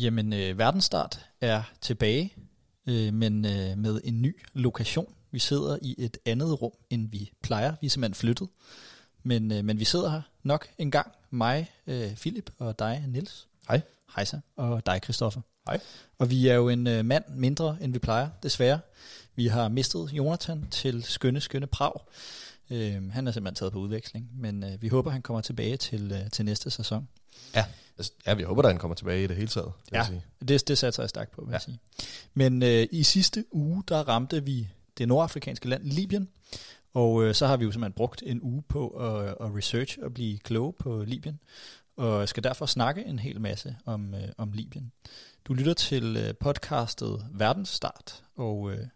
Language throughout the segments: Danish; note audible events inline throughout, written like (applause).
Jamen, øh, Verdensstart er tilbage, øh, men øh, med en ny lokation. Vi sidder i et andet rum, end vi plejer. Vi er simpelthen flyttet. Men, øh, men vi sidder her nok en gang. Mig, øh, Philip, og dig, Nils. Hej. Hej så. Og dig, Christoffer. Hej. Og vi er jo en øh, mand mindre, end vi plejer, desværre. Vi har mistet Jonathan til skønne, skønne Prag. Øh, han er simpelthen taget på udveksling, men øh, vi håber, han kommer tilbage til, øh, til næste sæson. Ja, altså, ja, vi håber, at han kommer tilbage i det hele taget. Det Ja, sige. det, det satser jeg stærkt på, vil. Ja. jeg sige. Men øh, i sidste uge, der ramte vi det nordafrikanske land Libyen, og øh, så har vi jo simpelthen brugt en uge på at, at research og blive kloge på Libyen, og skal derfor snakke en hel masse om, øh, om Libyen. Du lytter til øh, podcastet Verdensstart, og øh,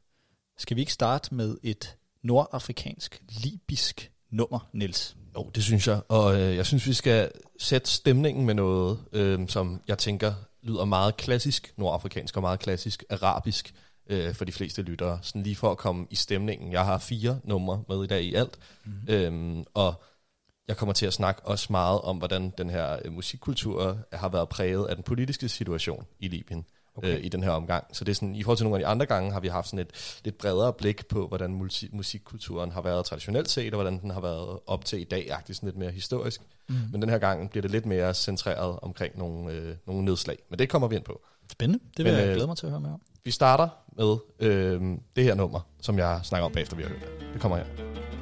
skal vi ikke starte med et nordafrikansk, libisk nummer, Niels? Jo, det synes jeg. Og øh, jeg synes, vi skal sætte stemningen med noget, øh, som jeg tænker lyder meget klassisk nordafrikansk og meget klassisk arabisk øh, for de fleste lyttere. Sådan lige for at komme i stemningen. Jeg har fire numre med i dag i alt. Mhm. Mm. Øhm, og jeg kommer til at snakke også meget om, hvordan den her øh, musikkultur har været præget af den politiske situation i Libyen. Okay. øh, i den her omgang. Så det er sådan, i forhold til nogle af de andre gange, har vi haft sådan et lidt bredere blik på, hvordan multi- musikkulturen har været traditionelt set, og hvordan den har været op til i dag, faktisk sådan lidt mere historisk. Mm. Men den her gang bliver det lidt mere centreret omkring nogle, øh, nogle nedslag. Men det kommer vi ind på. Spændende, det vil Men, jeg øh, glæde mig til at høre mere om. Vi starter med øh, det her nummer, som jeg snakker om bagefter, vi har hørt det. Det kommer her.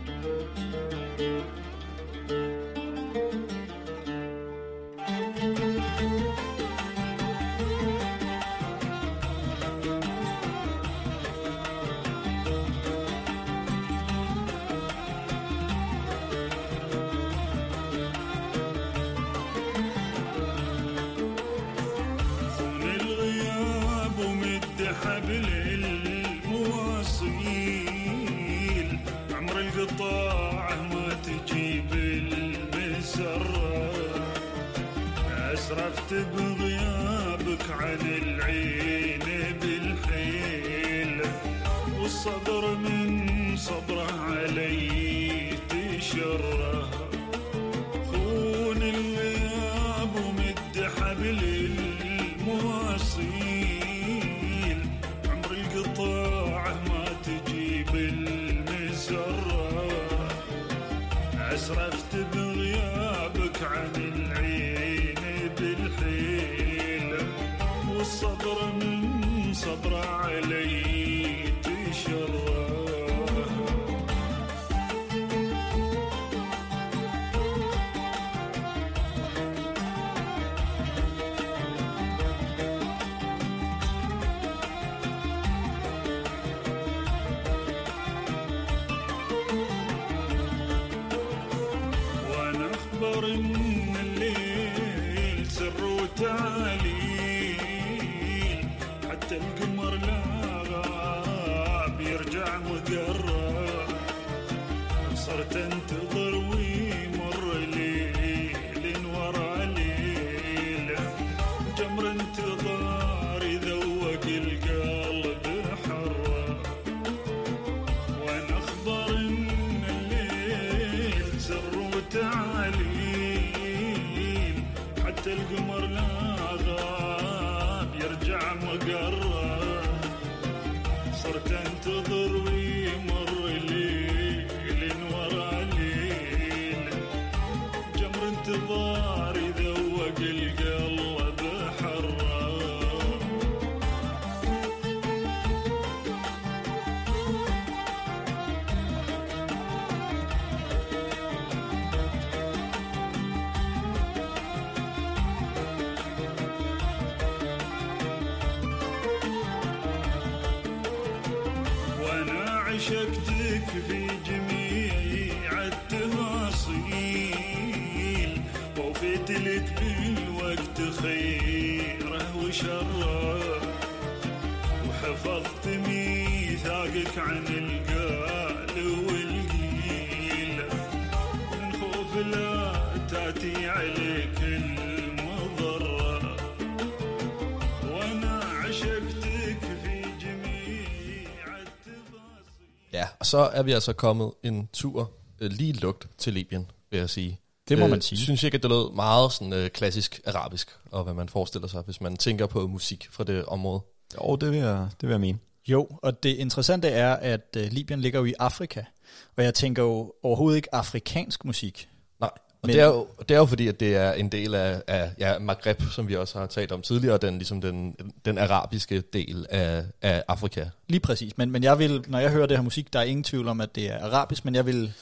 Så er vi altså kommet en tur øh, lige lugt til Libyen, vil jeg sige. Det må man sige. synes ikke, at det lød meget sådan, øh, klassisk arabisk, og hvad man forestiller sig, hvis man tænker på musik fra det område. Jo, det vil jeg, det vil jeg mene. Jo, og det interessante er, at uh, Libyen ligger jo i Afrika, og jeg tænker jo overhovedet ikke afrikansk musik. Nej, og Men- det, er jo, det er jo fordi, at det er en del af, af ja, Maghreb, som vi også har talt om tidligere, den, ligesom den, den arabiske del af, af Afrika. Lige præcis, men, men jeg vil, når jeg hører det her musik, der er ingen tvivl om, at det er arabisk, men jeg vil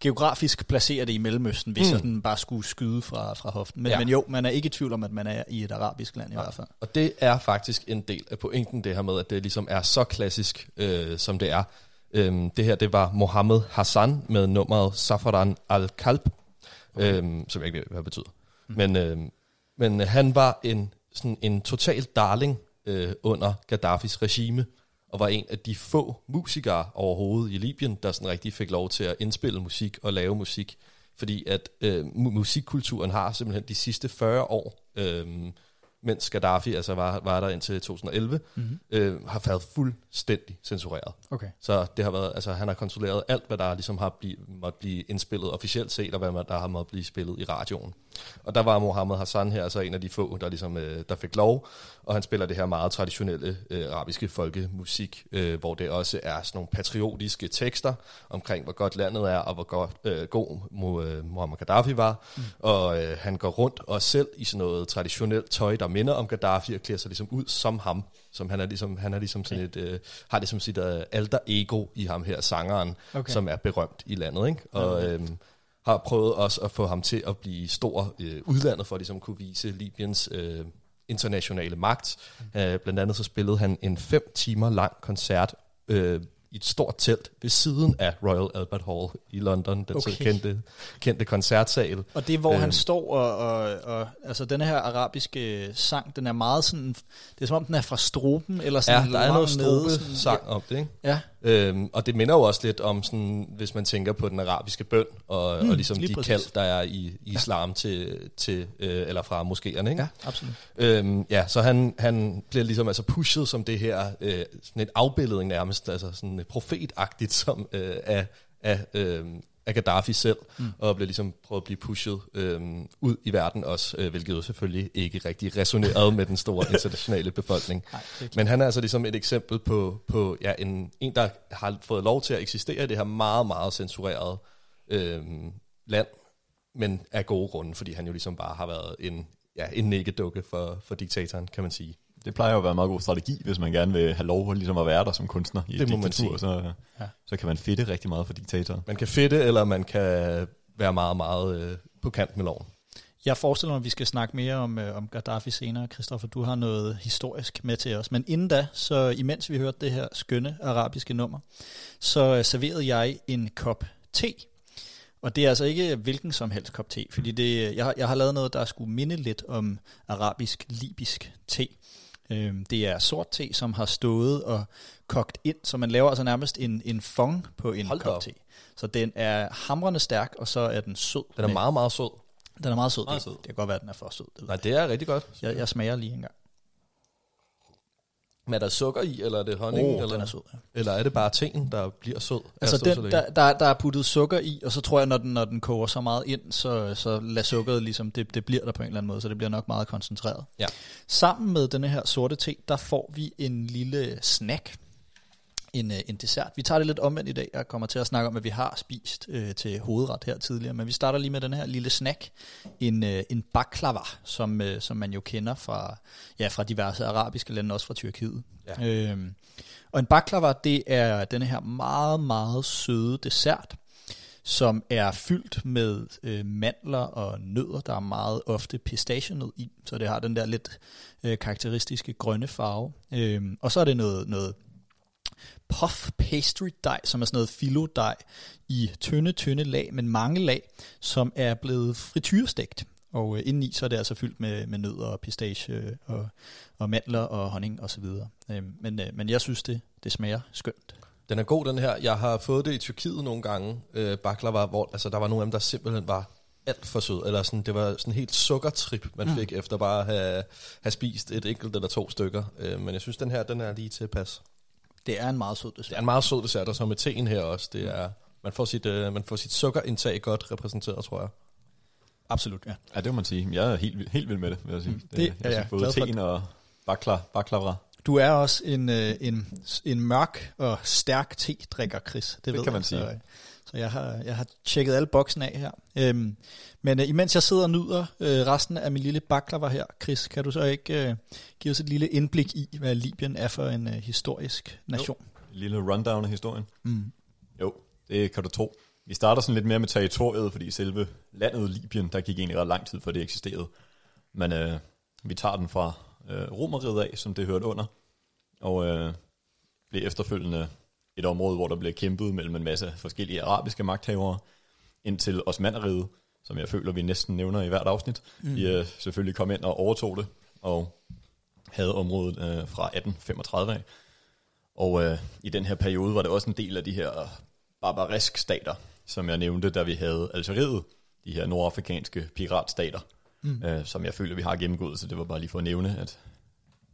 geografisk placere det i Mellemøsten, hvis mm. Jeg sådan bare skulle skyde fra, fra hoften. Men, ja. Ja. men jo, man er ikke i tvivl om, at man er i et arabisk land i hvert fald. Og det er faktisk en del af pointen, det her med, at det ligesom er så klassisk, øh, som det er. Øhm, det her, det var Mohammed Hassan med nummeret Safaran al-Kalb, okay. øhm, som jeg ikke ved, hvad det betyder. Mm. Men, øhm, men han var en, sådan en total darling øh, under Gaddafis regime, og var en af de få musikere overhovedet i Libyen, der sådan rigtig fik lov til at indspille musik og lave musik. Fordi at øh, musikkulturen har simpelthen de sidste 40 år, øh, mens Gaddafi altså var, var der indtil 2011, Mm-hmm. øh, har været fuldstændig censureret. Okay. Så det har været, altså, han har kontrolleret alt, hvad der ligesom har bliv, måtte blive indspillet officielt set, og hvad der har måttet blive spillet i radioen. Og der var Mohammed Hassan her, altså en af de få, der, ligesom, øh, der fik lov, og han spiller det her meget traditionelle øh, arabiske folkemusik, øh, hvor det også er sådan nogle patriotiske tekster omkring, hvor godt landet er, og hvor godt, øh, god øh, Muammar Gaddafi var. Mm. Og øh, han går rundt og selv i sådan noget traditionelt tøj, der minder om Gaddafi, og klæder sig ligesom ud som ham. Som han er ligesom, han er ligesom sådan et, øh, har det som sit øh, alter ego i ham her, sangeren, Okay. okay. som er berømt i landet. Ikke? Og Okay. Har prøvet også at få ham til at blive stor øh, udlandet, for at ligesom kunne vise Libyens øh, internationale magt. Mm. Øh, blandt andet så spillede han en fem timer lang koncert øh, i et stort telt ved siden af Royal Albert Hall i London, den Okay. kendte, kendte koncertsal. Og det er, hvor øhm. han står, og, og, og altså denne her arabiske sang, den er meget sådan, det er som om den er fra stroben, eller Ja, sådan der er noget langt nede, strobe sang om det, ikke? Ja, Øhm, og det minder jo også lidt om, sådan, hvis man tænker på den arabiske bøn, og, Mm, og ligesom lige de præcis. kald, der er i, i islam til, til øh, eller fra moskéerne. Ikke? ja, absolut. Øhm, ja, så han, han bliver ligesom altså pushet som det her, øh, sådan et afbilledning nærmest, altså sådan profetagtigt som øh, af, af, øh, af Gaddafi selv, Mm. og bliver ligesom prøvet at blive pushet øh, ud i verden også, øh, hvilket jo selvfølgelig ikke rigtig resonerede med den store (laughs) internationale befolkning. Nej, Men han er altså ligesom et eksempel på, på ja, en, en, der har fået lov til at eksistere i det her meget, meget censurerede øh, land, men af gode grunde, fordi han jo ligesom bare har været en, ja, en næggedukke for, for diktatoren, kan man sige. Det plejer jo at være en meget god strategi, hvis man gerne vil have lov ligesom at være der som kunstner i et Det må man sige. så, Ja. så kan man fedte rigtig meget for diktatoren. Man kan fedte, eller man kan være meget, meget øh, på kant med loven. Jeg forestiller mig, at vi skal snakke mere om, øh, om Gaddafi senere. Christoffer, du har noget historisk med til os. Men inden da, så imens vi hørte det her skønne arabiske nummer, så øh, serverede jeg en kop te. Og det er altså ikke hvilken som helst kop te, fordi det, jeg, har, jeg har lavet noget, der skulle minde lidt om arabisk-libisk te. Øhm, Det er sort te, som har stået og kogt ind, så man laver altså nærmest en, en fong på en Hold kop op. te. Så den er hamrende stærk, og så er den sød. Den er med- meget, meget sød. den er meget sød. Meget det, sød. det kan godt være, at den er for sød. Det Nej, det er rigtig godt. Jeg, jeg smager lige en gang. Men er der sukker i, eller er det honning? Oh, eller, den er sød. Ja. eller er det bare teen, der bliver sød? Altså så den, der, der, der er puttet sukker i, og så tror jeg, når den, når den koger så meget ind, så, så lader sukkeret ligesom, det, det bliver der på en eller anden måde, så det bliver nok meget koncentreret. Ja. Sammen med denne her sorte te, der får vi en lille snack, en, øh, en dessert. Vi tager det lidt omvendt i dag. Jeg kommer til at snakke om, hvad vi har spist øh, til hovedret her tidligere, men vi starter lige med den her lille snack. En, øh, en baklava, som, øh, som man jo kender fra, ja, fra diverse arabiske lande, også fra Tyrkiet. Ja. Øhm, og en baklava, det er denne her meget, meget søde dessert, som er fyldt med øh, mandler og nødder. Der er meget ofte pistachienød i, så det har den der lidt øh, karakteristiske grønne farve. Øhm, og så er det noget, noget puff pastry dej, som er sådan noget filo dej i tynde, tynde lag, men mange lag, som er blevet frityrestegt. Og øh, indeni så er det altså fyldt med, med nødder og pistache og, og mandler og honning osv. Øhm, men, øh, men jeg synes, det, det smager skønt. Den er god, den her. Jeg har fået det i Tyrkiet nogle gange, øh, baklava, hvor altså, der var nogle af dem, der simpelthen var alt for sød. Eller sådan, det var sådan helt sukkertrip, man Mm. fik efter bare at have, have spist et enkelt eller to stykker. Øh, men jeg synes, den her, den er lige tilpas. Det er en meget sød Det er dessert. en meget sød dessert, og så med teen her også. Det er, man, får sit, øh, man får sit sukkerindtag godt repræsenteret, tror jeg. Absolut, ja. Ja, det må man sige. Jeg er helt, helt vild med det, vil jeg sige. det- jeg ja, ja, både glad for teen og bakla, baklavra. Du er også en, øh, en, en mørk og stærk te-drikker, Chris. Det, ved kan man jeg. sige. Så, øh, så jeg, har, jeg har tjekket alle boksen af her. Øhm, men øh, imens jeg sidder og nyder øh, resten af min lille baklava her, Chris, kan du så ikke øh, give os et lille indblik i, hvad Libyen er for en øh, historisk nation? En lille rundown af historien. Mm. Jo, det kan du tro. Vi starter sådan lidt mere med territoriet, fordi selve landet Libyen, der gik egentlig ret lang tid, før det eksisterede. Men øh, vi tager den fra øh, Romeriet af, som det hørte under, og øh, blev efterfølgende et område, hvor der blev kæmpet mellem en masse forskellige arabiske magthavere, indtil Osmaneriet, som jeg føler, vi næsten nævner i hvert afsnit, mm. de øh, selvfølgelig kom ind og overtog det, og havde området øh, fra 1835 af. Og øh, i den her periode var det også en del af de her barbarisk stater, som jeg nævnte, da vi havde Algeriet, de her nordafrikanske piratstater, mm. øh, som jeg føler, vi har gennemgået, så det var bare lige for at nævne, at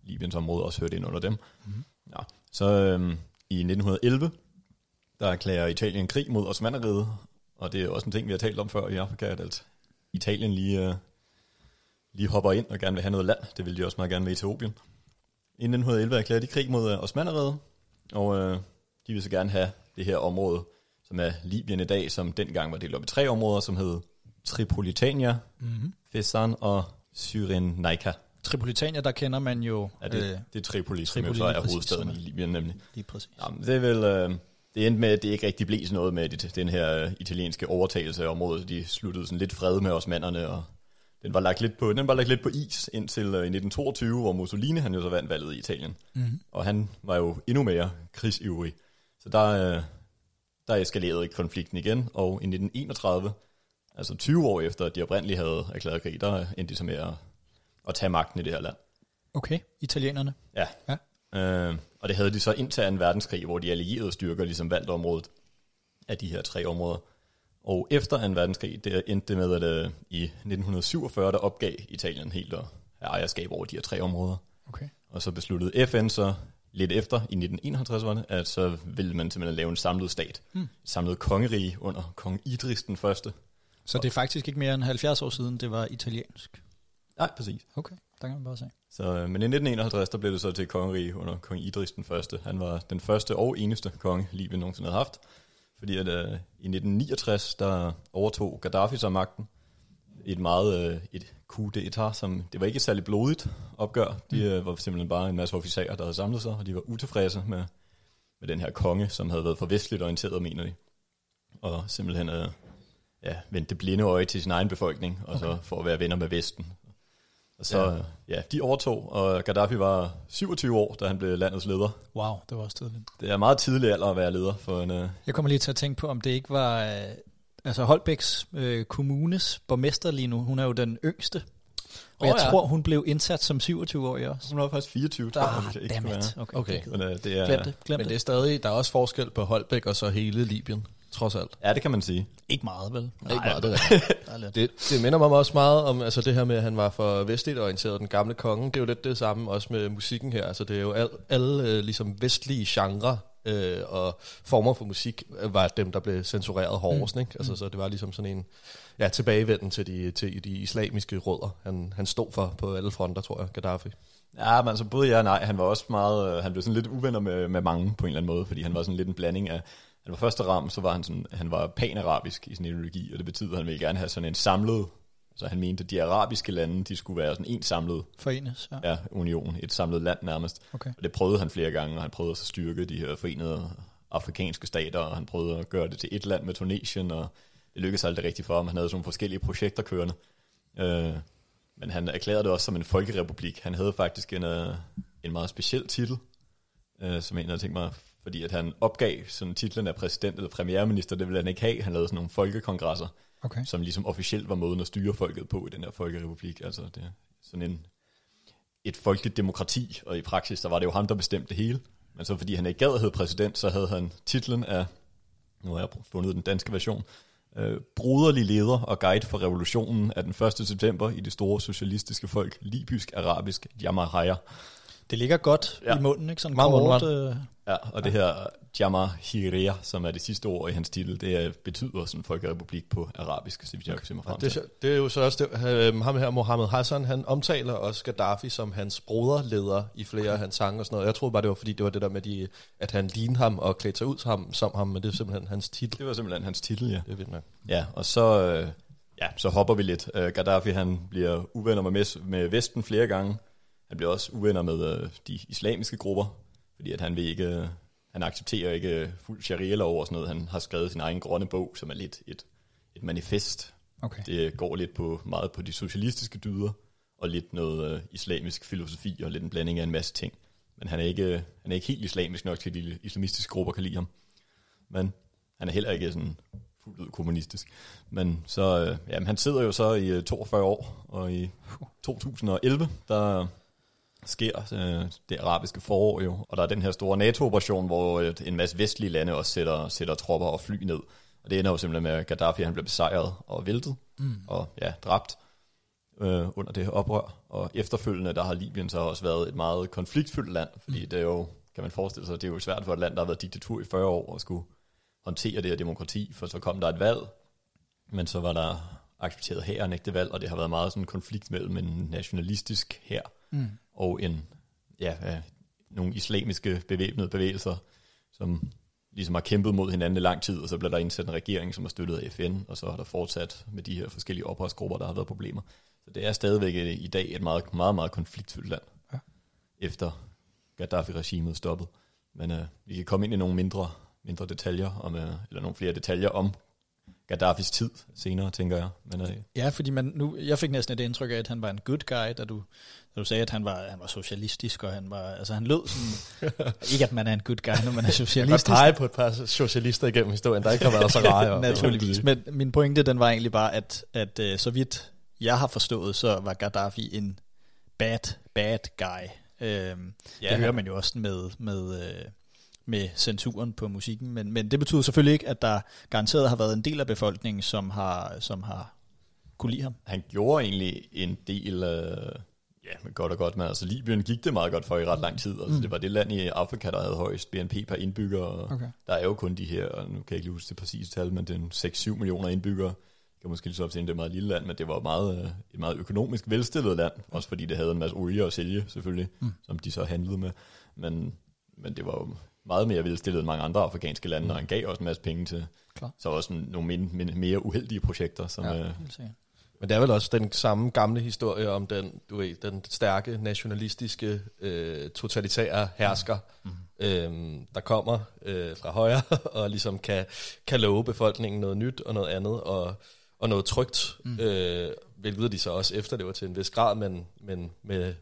Libyens område også hørte ind under dem. Mm. Ja. Så øh, i 1911, der erklærer Italien krig mod Osmaneriet, og det er også en ting, vi har talt om før i Afrika, at Italien lige, øh, lige hopper ind og gerne vil have noget land. Det ville de også meget gerne med Etiopien. I 1911 erklærer de krig mod øh, Osmaneriet, og øh, de vil så gerne have det her område, som er Libyen i dag, som dengang var delt op i tre områder, som hed Tripolitania, mm-hmm. Fezzan og Cyrenaica. Tripolitania, der kender man jo Ja, det, øh, det er Tripoli, som Tripoli, jo så er hovedstaden i Libyen nemlig. lige præcis. Jamen, det er vel... Øh, det endte med, at det ikke rigtig blev sådan noget med det, den her øh, italienske overtagelse af området. De sluttede sådan lidt fred med osmanderne, og den var lagt lidt på, den var lagt lidt på is indtil øh, i 1922, hvor Mussolini han jo så vandt valget i Italien. Mm-hmm. Og han var jo endnu mere krigsivrig. Så der, øh, der eskalerede konflikten igen, og i 1931, altså 20 år efter, at de oprindeligt havde erklæret krig, der endte de så med at, at tage magten i det her land. Okay, italienerne. Ja. Ja. Øh, og det havde de så indtil 2. verdenskrig, hvor de allierede styrker ligesom valgte området af de her tre områder. Og efter 2. verdenskrig, det endte med, at øh, i 1947, der opgav Italien helt at have ejerskab over de her tre områder. Okay. Og så besluttede FN så lidt efter, i 1951 var det, at så ville man simpelthen lave en samlet stat. Hmm. Et samlet kongerige under kong Idris den første. Så det er faktisk ikke mere end 70 år siden, det var italiensk. Nej, præcis. Okay, der kan man bare se. Så, øh, men i 1951, der blev det så til kongerige under kong Idris den første. Han var den første og eneste konge, Libyen nogensinde havde haft. Fordi at, øh, i 1969, der overtog Gaddafi sig magten. Et meget øh, et coup d'etat, som det var ikke et særlig blodigt opgør. De øh, var simpelthen bare en masse officerer, der havde samlet sig, og de var utilfredse med, med den her konge, som havde været for vestligt orienteret, mener de. Og simpelthen øh, ja, vendte det blinde øje til sin egen befolkning, og okay. så for at være venner med Vesten. Og så, ja. ja, de overtog, og Gaddafi var 27 år, da han blev landets leder. Wow, det var også tidligt. Det er meget tidlig alder at være leder for en... Uh, Jeg kommer lige til at tænke på, om det ikke var... Øh, altså Holbæks øh, kommunes borgmester lige nu, hun er jo den yngste. Og Åh, jeg ja. tror, hun blev indsat som 27-årig også. hun var faktisk 24, tror jeg, jeg Ah, ikke damn skal være. it. Okay, Okay. okay. Men, uh, det er, Glem det, glem Men det. det er stadig, der er også forskel på Holbæk og så hele Libyen, trods alt. Ja, det kan man sige. Ikke meget, vel? Ikke meget, det er (laughs) lidt. Det, det minder mig også meget om altså det her med, at han var for vestligt orienteret, den gamle konge. Det er jo lidt det samme også med musikken her. Altså det er jo al, alle øh, ligesom vestlige genrer øh, og former for musik øh, var dem, der blev censureret hårdest. Mm. Ikke? Altså, så det var ligesom sådan en ja, tilbagevenden til de, til de islamiske rødder, han, han stod for på alle fronter, tror jeg, Gaddafi. Ja, men altså både ja og nej. Han var også meget... øh, Han blev sådan lidt uvenner med, med mange på en eller anden måde, fordi han var sådan lidt en blanding af... Han var første ram, så var han sådan... Han var pan-arabisk i sin ideologi, og det betyder, at han ville gerne have sådan en samlet... Så han mente, at de arabiske lande, de skulle være sådan en samlet Forenes, ja. ja, union, et samlet land nærmest. Okay. Og det prøvede han flere gange, og han prøvede at styrke de her forenede afrikanske stater, og han prøvede at gøre det til et land med Tunesien, og det lykkedes aldrig rigtigt for ham. Han havde sådan nogle forskellige projekter kørende. Øh, men han erklærede det også som en folkerepublik. Han havde faktisk en, øh, en meget speciel titel, øh, som en havde tænkt mig, fordi at han opgav sådan titlen af præsident eller premierminister, det ville han ikke have. Han lavede sådan nogle folkekongresser, Okay. som ligesom officielt var måden at styre folket på i den her folkerepublik. Altså det er sådan en, et folkeligt demokrati, og i praksis, der var det jo ham, der bestemte det hele. Men så fordi han ikke gad hedde præsident, så havde han titlen af, nu har jeg fundet den danske version, øh, broderlig leder og guide for revolutionen af den 1. september i det store socialistiske folk, libysk-arabisk Jamahaya. Det ligger godt Ja. i munden, ikke? Sådan Meget kort, øh, Ja, og det her Jamahiriya, som er det sidste ord i hans titel, det er, betyder sådan folkerepublik på arabisk, så vidt jeg kan se mig frem Det, til. er- det er jo så også det, øh, ham her, Mohammed Hassan, han omtaler også Gaddafi som hans broderleder i flere af hans sange og sådan noget. Jeg troede bare, det var fordi, det var det der med, de, at han lignede ham og klædte sig ud som ham, som ham, men det er simpelthen hans titel. Det var simpelthen hans titel, ja. Det er vildt nok. Ja, og så, øh, ja, så hopper vi lidt. Øh, Gaddafi han bliver uvenner med, med Vesten flere gange. Han bliver også uvenner med øh, de islamiske grupper, fordi at han vil ikke, øh, han accepterer ikke øh, fuld sharia-lov og sådan noget. Han har skrevet sin egen grønne bog, som er lidt et, et manifest. Okay. Det går lidt på meget på de socialistiske dyder, og lidt noget øh, islamisk filosofi, og lidt en blanding af en masse ting. Men han er ikke, han er ikke helt islamisk nok til, at de islamistiske grupper kan lide ham. Men han er heller ikke sådan fuldt ud kommunistisk. Men så, øh, jamen, han sidder jo så i øh, 42 år, og i 2011, der sker øh, det arabiske forår jo, og der er den her store NATO-operation, hvor øh, en masse vestlige lande også sætter, sætter tropper og fly ned. Og det ender jo simpelthen med, at Gaddafi han bliver besejret og væltet, mm. og ja, dræbt øh, under det her oprør. Og efterfølgende, der har Libyen så også været et meget konfliktfyldt land, fordi mm. det er jo, kan man forestille sig, det er jo svært for et land, der har været diktatur i 40 år, at skulle håndtere det her demokrati, for så kom der et valg, men så var der accepteret ikke det valg, og det har været meget sådan en konflikt mellem en nationalistisk hær mm. Og en, ja, øh, nogle islamiske bevæbnede bevægelser, som ligesom har kæmpet mod hinanden i lang tid, og så blev der indsat en regering, som er støttet af FN, og så har der fortsat med de her forskellige oprørsgrupper, der har været problemer. Så det er stadigvæk i i dag et meget, meget, meget konfliktfyldt land, Ja. efter Gaddafi-regimet stoppet. Men øh, vi kan komme ind i nogle mindre, mindre detaljer, om, øh, eller nogle flere detaljer om Gaddafis tid senere, tænker jeg. Men øh, Ja, fordi man, nu, jeg fik næsten et indtryk af, at han var en good guy, da du, du sagde, at han var, han var socialistisk, og han var, altså han lød sådan, (laughs) ikke at man er en good guy, når man er Jeg kan socialistisk. på et par socialister igennem historien, der ikke har været så rare. (laughs) Naturligvis. Men min pointe, den var egentlig bare, at, at øh, så vidt jeg har forstået, så var Gaddafi en bad, bad guy. Øhm, ja, det hører man jo også med, med, øh, med censuren på musikken, men, men det betyder selvfølgelig ikke, at der garanteret har været en del af befolkningen, som har, som har kunne lide ham. han gjorde egentlig en del, øh, ja, men godt og godt, men altså Libyen gik det meget godt for i ret lang tid. Altså, mm. Det var det land i Afrika, der havde højst BNP per indbygger, og Okay. der er jo kun de her, og nu kan jeg ikke huske det præcise tal, men det er 6-7 millioner indbyggere. Jeg kan måske lige så op til, at det er et meget lille land, men det var meget, øh, et meget økonomisk velstillet land, også fordi det havde en masse olie at sælge, selvfølgelig, mm. som de så handlede med. Men, men det var jo meget mere velstillet end mange andre afrikanske lande, og han gav også en masse penge til Klar. så også nogle min, min, mere uheldige projekter, som ja. øh. Men det er vel også den samme gamle historie om den, du ved, den stærke, nationalistiske, øh, totalitære hersker, mm. øhm, der kommer øh, fra højre (laughs) og ligesom kan, kan love befolkningen noget nyt og noget andet og, og noget trygt, mm. øh, hvilket de så også efterlever til en vis grad, men, men med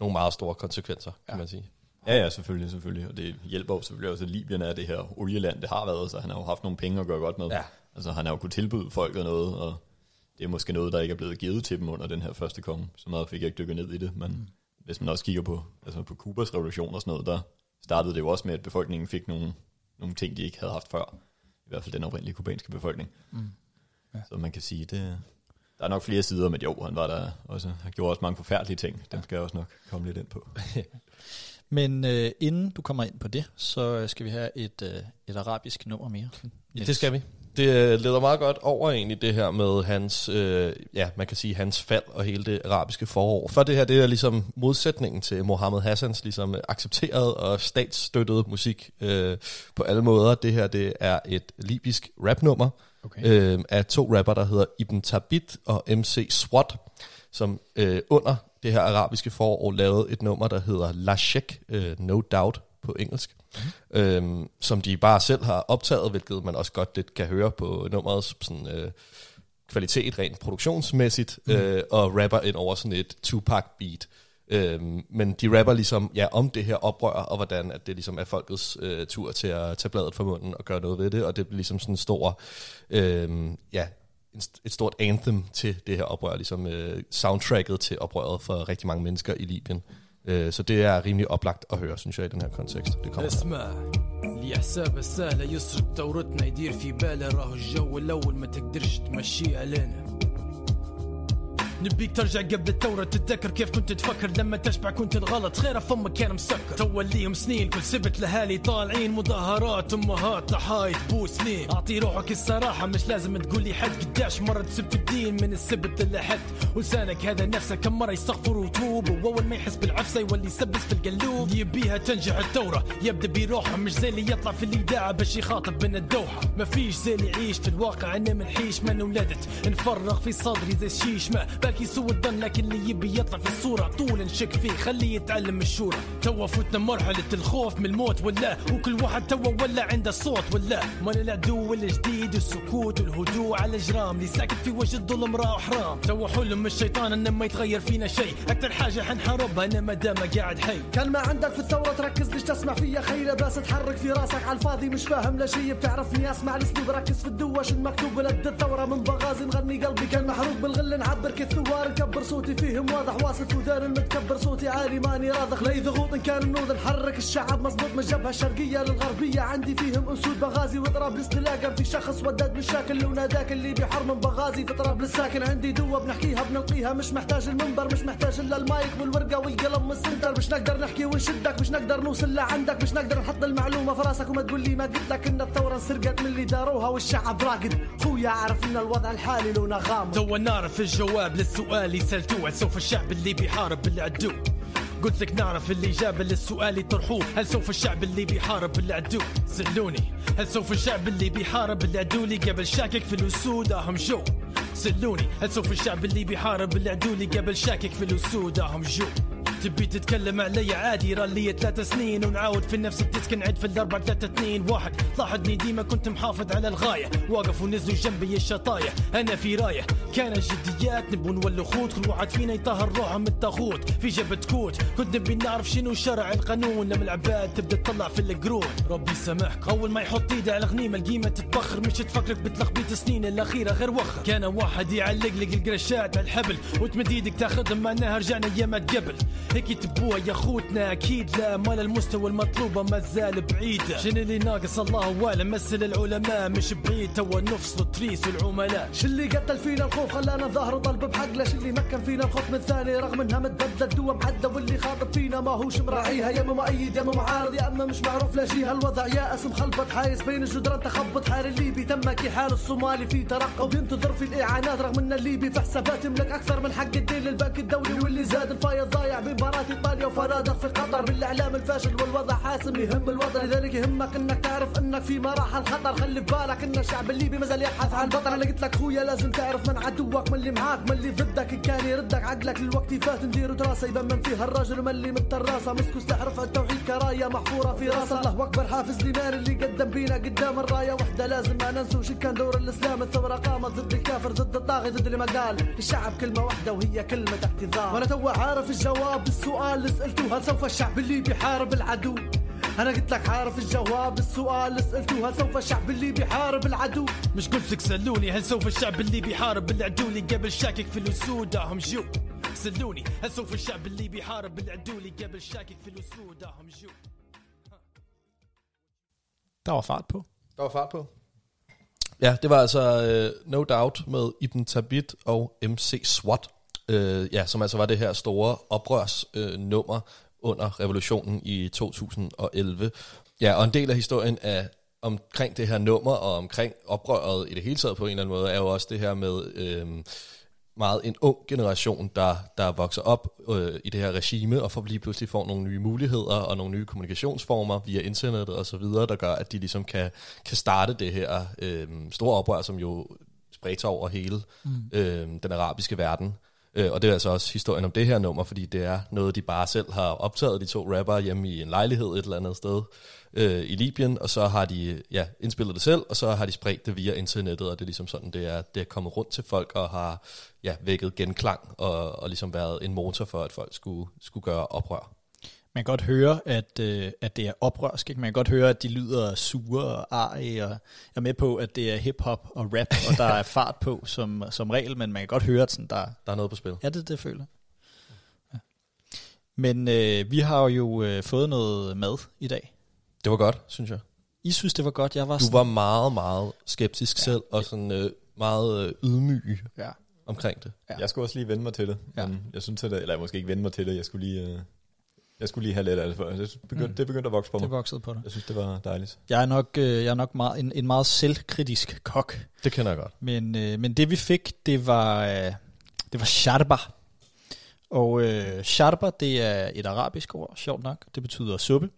nogle meget store konsekvenser, ja. kan man sige. Ja, ja, selvfølgelig, selvfølgelig. Og det hjælper jo selvfølgelig også, at Libyen er det her olieland, det har været, så han har jo haft nogle penge at gøre godt med. Ja. Altså, han har jo kunnet tilbyde folket noget, og det er måske noget, der ikke er blevet givet til dem under den her første konge. Så meget fik jeg ikke dykket ned i det, men mm. hvis man også kigger på, altså på Kubas revolution og sådan noget, der startede det jo også med, at befolkningen fik nogle, nogle ting, de ikke havde haft før. I hvert fald den oprindelige kubanske befolkning. Mm. Ja. Så man kan sige, det, der er nok flere sider, men jo, han var der også, han gjorde også mange forfærdelige ting. Dem skal jeg også nok komme lidt ind på. (laughs) Men øh, inden du kommer ind på det, så skal vi have et, øh, et arabisk nummer mere. Ja, det skal vi. Det øh, leder meget godt over egentlig det her med hans, øh, ja, man kan sige hans fald og hele det arabiske forår. For det her, det er ligesom modsætningen til Mohammed Hassans ligesom accepteret og statsstøttet musik øh, på alle måder. Det her, det er et libysk rapnummer Okay. øh, af to rapper, der hedder Ibn Tabit og MC SWAT, som øh, under det her arabiske forår lavede et nummer, der hedder La Sheik, øh, No Doubt på engelsk, mm. øhm, som de bare selv har optaget, hvilket man også godt lidt kan høre på nummerets sådan, øh, kvalitet rent produktionsmæssigt, mm. øh, og rapper ind over sådan et Tupac beat. Øhm, men de rapper ligesom ja, om det her oprør, og hvordan at det ligesom er folkets øh, tur til at tage bladet fra munden og gøre noget ved det, og det bliver ligesom sådan en stor, øh, ja, et stort anthem til det her oprør, ligesom øh, soundtracket til oprøret for rigtig mange mennesker i Libyen. så det er rimelig oplagt at høre, synes jeg, i den her kontekst. Det kommer. اسمع لي حساب السهلة يسرد ثورتنا يدير في باله راهو الجو الأول ما تقدرش تمشي علينا نبيك ترجع قبل الثورة تتذكر كيف كنت تفكر. لما تشبع كنت الغلط خير فمك كان مسكر. تو ليهم سنين كل سبت لهالي طالعين. مظاهرات أمهات ضحايا تبوس ليه أعطي روحك الصراحة مش لازم تقول لي حد قداش مرة سبت الدين. من السبت لحد ولسانك هذا نفسه. كم مرة يستغفر وتوب وأول ما يحس بالعفسة يولي يسبس في القلوب. يبيها تنجح الثورة. يبدأ بروحه مش زي اللي يطلع في الاذاعة باش يخاطب من الدوحة. ما فيش زي اللي يعيش في الواقع. أنا منحيش من ولدت نفرغ في صدري زي الشيش ما باكي سوء الظن اللي يبي يطلع في الصورة. طول نشك فيه خليه يتعلم الشورى. توا فتنا مرحلة الخوف من الموت ولا؟ وكل واحد توا ولا عنده صوت ولا؟ ما العدو الجديد السكوت والهدوء على الجرام. اللي ساكت في وجه الظلم راه حرام. توا حلم الشيطان إنه ما يتغير فينا شيء. أكثر حاجة حنحاربها أنا ما دام قاعد حي. كان ما عندك في الثورة تركز ليش تسمع فيا خير بس تحرك في راسك على الفاضي. مش فاهم لا شي بتعرفني أسمع الأسلوب. ركز في الدواش المكتوب ولد الثورة من بغازي نغني قلبي كان نعبر كالثوار نكبر صوتي فيهم واضح واصف وذان المتكبر صوتي عالي ماني راضخ. لأي ضغوط ان كان النوذ نحرك الشعب مظبوط من الجبهة الشرقية للغربية. عندي فيهم أسود بغازي واضراب الاستلاقة في شخص وداد بالشاكل وناداك اللي بحر من بغازي. تضرب للساكن عندي دوا بنحكيها بنلقيها. مش محتاج المنبر مش محتاج إلا المايك والورقة والقلم والسنتر. مش نقدر نحكي ونشدك مش نقدر نوصل لعندك. مش نقدر نحط المعلومة في راسك وما تقول لي ما قلت لك إن الثورة انسرقت من اللي داروها. والشعب راقد. خويا عارف إن الوضع الحالي لونه غامض تو نعرف الجواب للسؤال سألتوه. هل سوف الشعب اللي بيحارب بالعدو؟ قلت لك نعرف الإجابة للسؤال طرحوه. هل سوف الشعب اللي بيحارب بالعدو؟ سلوني هل سوف الشعب اللي بيحارب بالعدو اللي قبل شاكك في الأسود أهم جو. سلوني هل سوف الشعب اللي بيحارب بالعدو اللي قبل شاكك في الأسود أهم جو. تبي تتكلم علي عادي راه لي ثلاث سنين ونعاود في نفس الديسك نعد في الاربع ثلاثة اثنين واحد. لاحظني ديما كنت محافظ على الغاية. واقف ونزلوا جنبي الشطاية أنا في راية. كان الجديات نبو نولو خوت. كل واحد فينا يطهر روحه من التاغوت في جبة كوت كنت نبي نعرف شنو شرع القانون. لما العباد تبدأ تطلع في القرون. ربي يسامحك. أول ما يحط ايده على الغنيمة القيمة تتبخر. مش تفكرك بتلخبيط سنين الأخيرة غير وخر. كان واحد يعلق لك القرشات على الحبل وتمد إيدك تاخذهم. معناها رجعنا ايامات قبل. هيك تبوها يا خوتنا أكيد لا. مال المستوى المطلوبة ما زال بعيده شنو اللي ناقص؟ الله اعلم مثل العلماء مش بعيد. توا نفصل تريس والعملاء. شو اللي قتل فينا الخوف؟ خلانا ظهر وطلب بحق ليش اللي مكن فينا الخوف من ثاني رغم إنها متبدل دوا معدة واللي خاطب فينا ما هوش مراعيها. يا أما مؤيد يا أما معارض يا أما مش معروف لا شي هالوضع يائس مخلبط حايس بين الجدران. تخبط حال الليبي تم كحال الصومالي في ترقب ينتظر في الإعانات. رغم إن الليبي في حسابات يملك أكثر من حق الدين للبنك الدولي. واللي زاد الفايض ضايع بمباراة إيطاليا وفنادق في قطر بالإعلام الفاشل والوضع حاسم يهم الوطن لذلك يهمك إنك تعرف إنك في مراحل خطر. خلي في بالك إن الشعب الليبي مازال يبحث عن بطل. أنا قلت لك خويا لازم تعرف من عدوك من اللي معاك من اللي ضدك. إن كان يردك عقلك للوقت فات. ندير دراسة يبان من فيها الراجل ومن اللي متراسه مسكو سلاح رفع التوحيد كراية محفورة في راسة. الله أكبر حافظ الايمان اللي قدم بينا قدام الراية. وحدة لازم ما ننسى وش كان دور الإسلام. الثورة قامت ضد الكافر ضد الطاغي ضد اللي ما قال الشعب كلمة واحدة وهي كلمة اعتذار. وأنا تو عارف الجواب. للسؤال اللي سالته هل سوف الشعب اللي بيحارب العدو؟ أنا قلت لك عارف الجواب للسؤال اللي سالته هل سوف الشعب اللي بيحارب العدو؟ مش قلت لك سألوني هل سوف الشعب اللي بيحارب بالعدو اللي قبل شاكك في الأسود أهم جو. سألوني هل سوف الشعب اللي بيحارب بالعدو اللي قبل شاكك في الأسود أهم جو. Der var fart på. Der var fart på. Ja, det var altså uh, No Doubt med Ibn Tabit og MC SWAT, uh, ja, som altså var det her store oprørsnummer nummer under revolutionen i 2011. Ja, og en del af historien er omkring det her nummer og omkring oprøret i det hele taget på en eller anden måde, er jo også det her med øh, meget en ung generation, der, der vokser op øh, i det her regime, og for lige pludselig får nogle nye muligheder og nogle nye kommunikationsformer via internettet og så videre, der gør, at de ligesom kan, kan starte det her øh, store oprør, som jo spredte over hele mm. øh, den arabiske verden. Øh, og det er altså også historien om det her nummer, fordi det er noget, de bare selv har optaget, de to rapper hjemme i en lejlighed et eller andet sted øh, i Libyen, og så har de ja, indspillet det selv, og så har de spredt det via internettet, og det er ligesom sådan, det er, det er kommet rundt til folk, og har ja, vækket genklang, og, og ligesom været en motor for, at folk skulle, skulle gøre oprør. Man kan godt høre, at, øh, at det er oprørsk. Ikke? Man kan godt høre, at de lyder sure og arige, og jeg er med på, at det er hip-hop og rap, og der er fart på som, som regel, men man kan godt høre, at sådan, der, Der er noget på spil. Ja, det, det føler jeg. Ja. Men øh, vi har jo øh, fået noget mad i dag. Det var godt, synes jeg. I synes, det var godt. Jeg var Du sådan, var meget, meget skeptisk ja. selv, og sådan øh, meget øh, ydmyg. Ja. omkring det. Ja. Jeg skulle også lige vende mig til det. Ja. Men jeg synes, at det, eller måske ikke vende mig til det, jeg skulle lige, øh, jeg skulle lige have lidt af det, for jeg synes, begynd, Mm. det begyndte at vokse på Det mig. voksede på dig. Jeg synes, det var dejligt. Jeg er nok, øh, jeg er nok meget, en, en meget selvkritisk kok. Det kender jeg godt. Men, øh, men det vi fik, det var, øh, det var sharba. Og øh, sharba, det er et arabisk ord, sjovt nok. Det betyder suppe.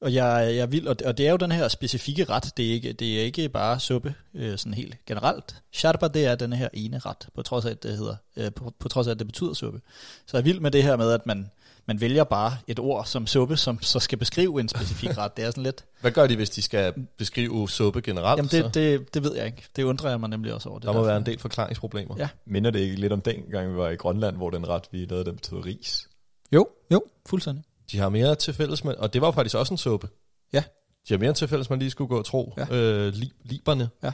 Og jeg, jeg vil, og det, og det er jo den her specifikke ret. Det er ikke, det er ikke bare suppe øh, sådan helt generelt. Sharba, det er den her ene ret, på trods af, at det hedder, øh, på, på trods af, at det betyder suppe. Så jeg er vild med det her med, at man, man vælger bare et ord som suppe, som så skal beskrive en specifik ret. Det er sådan lidt, Hvad gør de, hvis de skal beskrive suppe generelt? jamen så? det, det, det ved jeg ikke. Det undrer jeg mig nemlig også over. Det der må derfor. være en del forklaringsproblemer. Ja. Minder det ikke lidt om den gang, vi var i Grønland, hvor den ret, vi lavede, den betød ris? Jo, jo, fuldstændig. De har mere til fælles med, og det var jo faktisk også en suppe. Ja. De har mere til fælles, man lige skulle gå og tro. Ja. Øh, li, liberne Ja.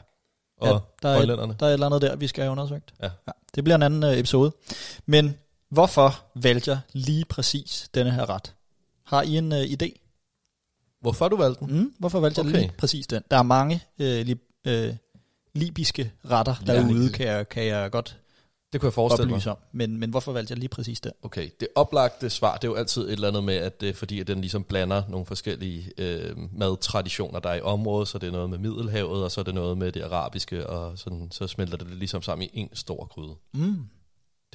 og Ja, der, er et, der er et eller andet der, vi skal have undersøgt. Ja. ja. Det bliver en anden øh, episode. Men hvorfor valgte jeg lige præcis denne her ret? Har I en øh, idé? Hvorfor du valgte den? Mm, hvorfor valgte jeg Okay. lige præcis den? Der er mange øh, li, øh, libiske retter Ja, derude, kan jeg, kan jeg godt Det kunne jeg forestille mig. om. Men, men hvorfor valgte jeg lige præcis den? Okay, det oplagte svar, det er jo altid et eller andet med, at det er fordi, at den ligesom blander nogle forskellige øh, madtraditioner, der er i området, så det er noget med Middelhavet, og så er det noget med det arabiske, og sådan, så smelter det ligesom sammen i en stor gryde. Mm,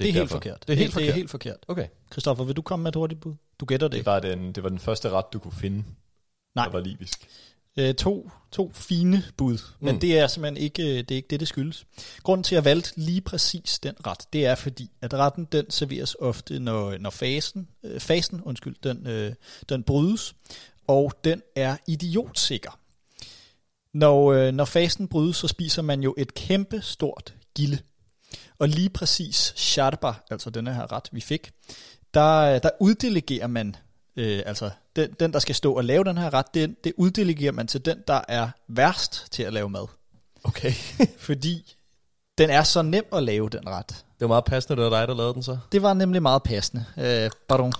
det, det er helt forkert. Det er helt Det er forkert. helt forkert. Okay. Christoffer, vil du komme med et hurtigt bud? Du gætter det Det var den, det var den første ret, du kunne finde, Nej. der var libisk. Øh, to, to fine bud, men Mm. det er simpelthen ikke det, er ikke det, det skyldes. Grunden til, at jeg valgte lige præcis den ret, det er fordi, at retten den serveres ofte, når, når fasen, øh, fasen undskyld, den, øh, den brydes, og den er idiotsikker. Når, øh, når fasen brydes, så spiser man jo et kæmpe stort gilde. Og lige præcis sharba, altså denne her ret, vi fik, der, der uddelegerer man, øh, altså den, den, der skal stå og lave den her ret, den, det uddelegerer man til den, der er værst til at lave mad. Okay. (laughs) Fordi den er så nem at lave, den ret. Det var meget passende, det var dig, der lavede den så. Det var nemlig meget passende. Øh, pardon.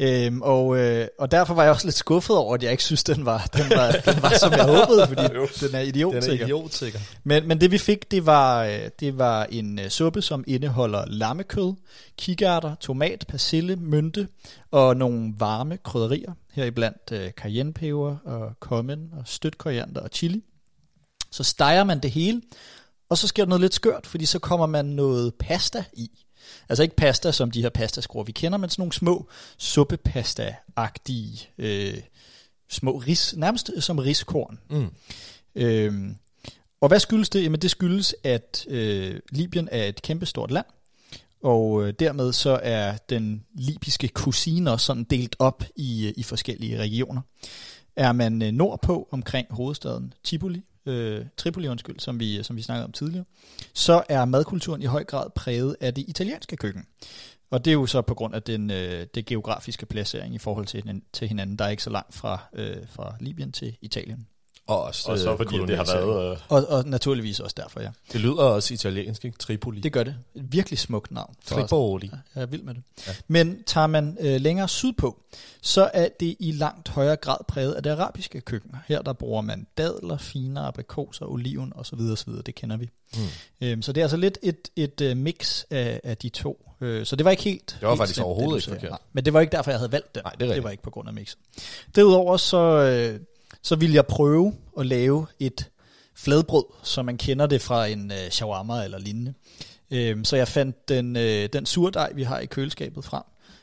Øhm, og, øh, og derfor var jeg også lidt skuffet over, at jeg ikke synes, den var, den var, den var som jeg håbede, fordi (laughs) den er idiot. Den er idiotsikker. Men, men det vi fik, det var, øh, det var en øh, suppe, som indeholder lammekød, kikærter, tomat, persille, mynte og nogle varme krydderier. Heriblandt øh, cayennepeber og kommen og stødt koriander og chili. Så steger man det hele, og så sker der noget lidt skørt, fordi så kommer man noget pasta i. Altså ikke pasta som de her pastaskruer, vi kender, men sådan nogle små suppepasta-agtige øh, små ris, nærmest som riskorn. Mm. Øhm, og hvad skyldes det? Jamen det skyldes, at øh, Libyen er et kæmpestort land, og øh, dermed så er den libyske kusine også sådan delt op i, øh, i forskellige regioner. Er man øh, nordpå omkring hovedstaden Tripoli, øh, Tripoli undskyld, som vi, som vi snakkede om tidligere, så er madkulturen i høj grad præget af det italienske køkken. Og det er jo så på grund af den øh, det geografiske placering i forhold til, til hinanden, der er ikke så langt fra, øh, fra Libyen til Italien. Og, også, Og så øh, fordi det har været... Øh, Og, og naturligvis også derfor, ja. Det lyder også italiensk, ikke? Tripoli. Det gør det. Et virkelig smukt navn. Tripoli. Jeg er vild med det. Ja. Ja. Men tager man øh, længere sydpå, så er det i langt højere grad præget af det arabiske køkken. Her der bruger man dadler, fine aprikoser, oliven osv. osv. Det kender vi. Mm. Øhm, så det er altså lidt et, et øh, mix af, af de to. Øh, så det var ikke helt Det var helt faktisk slemt, overhovedet du ikke forkert. Nej, men det var ikke derfor, jeg havde valgt den. Nej, det er det var ikke på grund af mixet. Derudover så, øh, så ville jeg prøve at lave et fladbrød, som man kender det fra en øh, shawarma eller lignende. Øh, så jeg fandt den, øh, den surdej, vi har i køleskabet frem.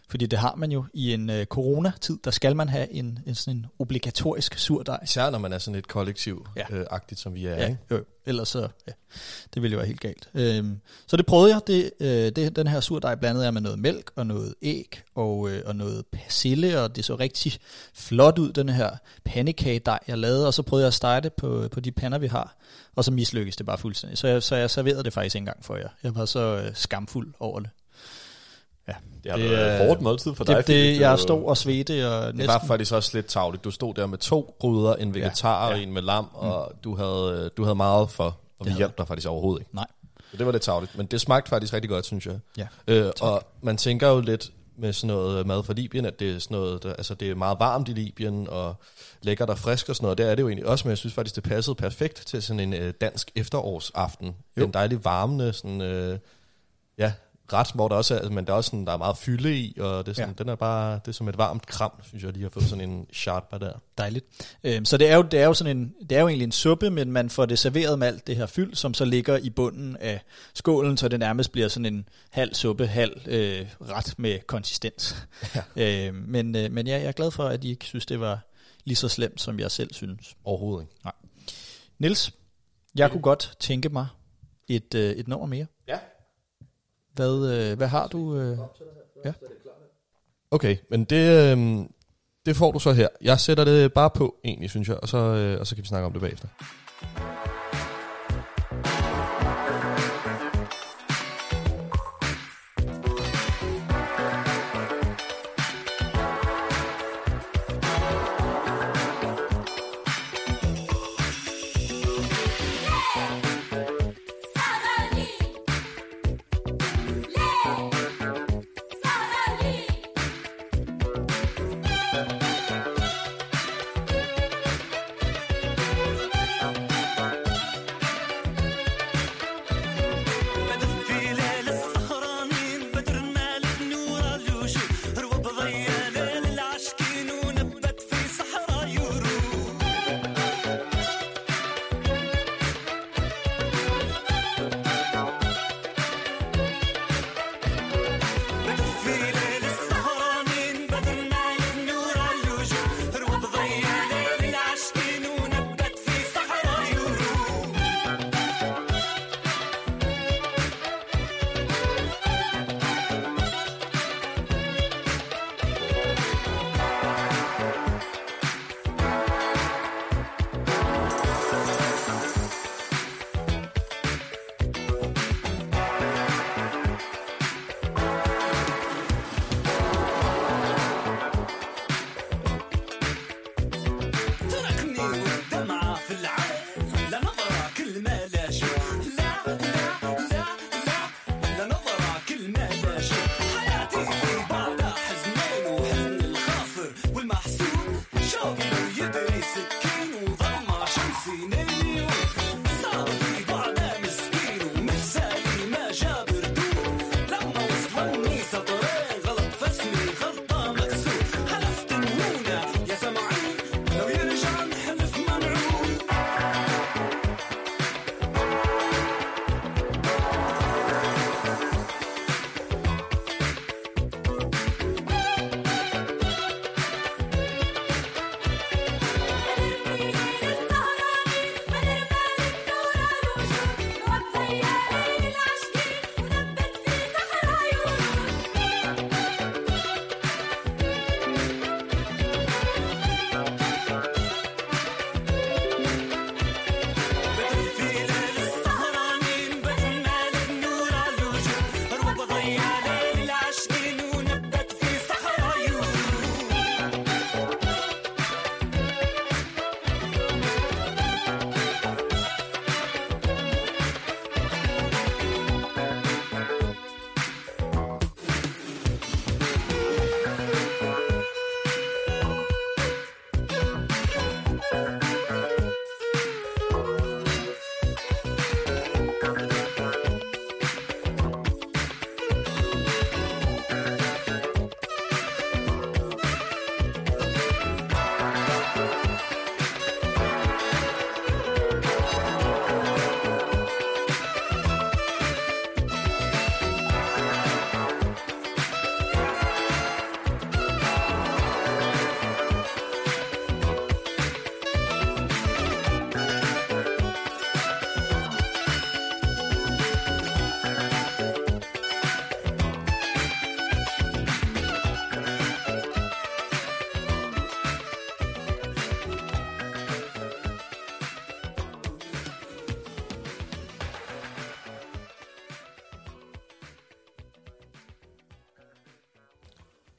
Fordi det har man jo i en øh, coronatid, der skal man have en, en sådan en obligatorisk surdej. Især når man er sådan et kollektiv, Ja. øh, agtigt som vi er, Ja, ikke? jo, ellers så, ja, det ville jo være helt galt. Øhm, så det prøvede jeg, det, øh, det, den her surdej blandede jeg med noget mælk og noget æg og, øh, og noget persille, og det så rigtig flot ud, den her pandekagedej, jeg lavede, og så prøvede jeg at det på, på de pander, vi har, og så mislykkedes det bare fuldstændig. Så jeg, så jeg serverede det faktisk ikke engang for jer. Jeg var så øh, skamfuld over det. Det har Det det, været er- et hårdt måltid for dig, Det, det, jeg stod og svedte, og Det næsten... var faktisk også lidt tavligt. Du stod der med to gryder, en vegetar Ja. og en med lam, og du havde, du havde meget for, og vi havde hjalp dig faktisk overhovedet ikke. Nej. Så det var lidt tavligt, men det smagte faktisk rigtig godt, synes jeg. Ja, Øh, og man tænker jo lidt, med sådan noget mad fra Libyen, at det er, sådan noget, der, altså det er meget varmt i Libyen, og lækkert og frisk og sådan noget. Det er det jo egentlig også, men jeg synes faktisk, det passede perfekt til sådan en øh, dansk efterårsaften. Jo. En dejlig varmende, sådan, øh, ja, ret, hvor der også er, men der er også sådan, der er meget fylde i, og det er, sådan, ja. den er bare, det er som et varmt kram, synes jeg, de har fået sådan en sharpa der. Dejligt. Øhm, så det er, jo, det er jo sådan en, det er jo egentlig en suppe, men man får det serveret med alt det her fyld, som så ligger i bunden af skålen, så det nærmest bliver sådan en halv suppe, halv øh, ret med konsistens. Ja. øhm, men, øh, men ja, jeg er glad for, at I ikke synes, det var lige så slemt, som jeg selv synes. Overhovedet ikke. Nej. Nils, jeg kunne godt tænke mig et, øh, et nummer mere. Ja. Hvad, øh, hvad har du? Øh? Ja. Okay, men det, øh, det får du så her. Jeg sætter det bare på, egentlig, synes jeg, og så, øh, og så kan vi snakke om det bagefter.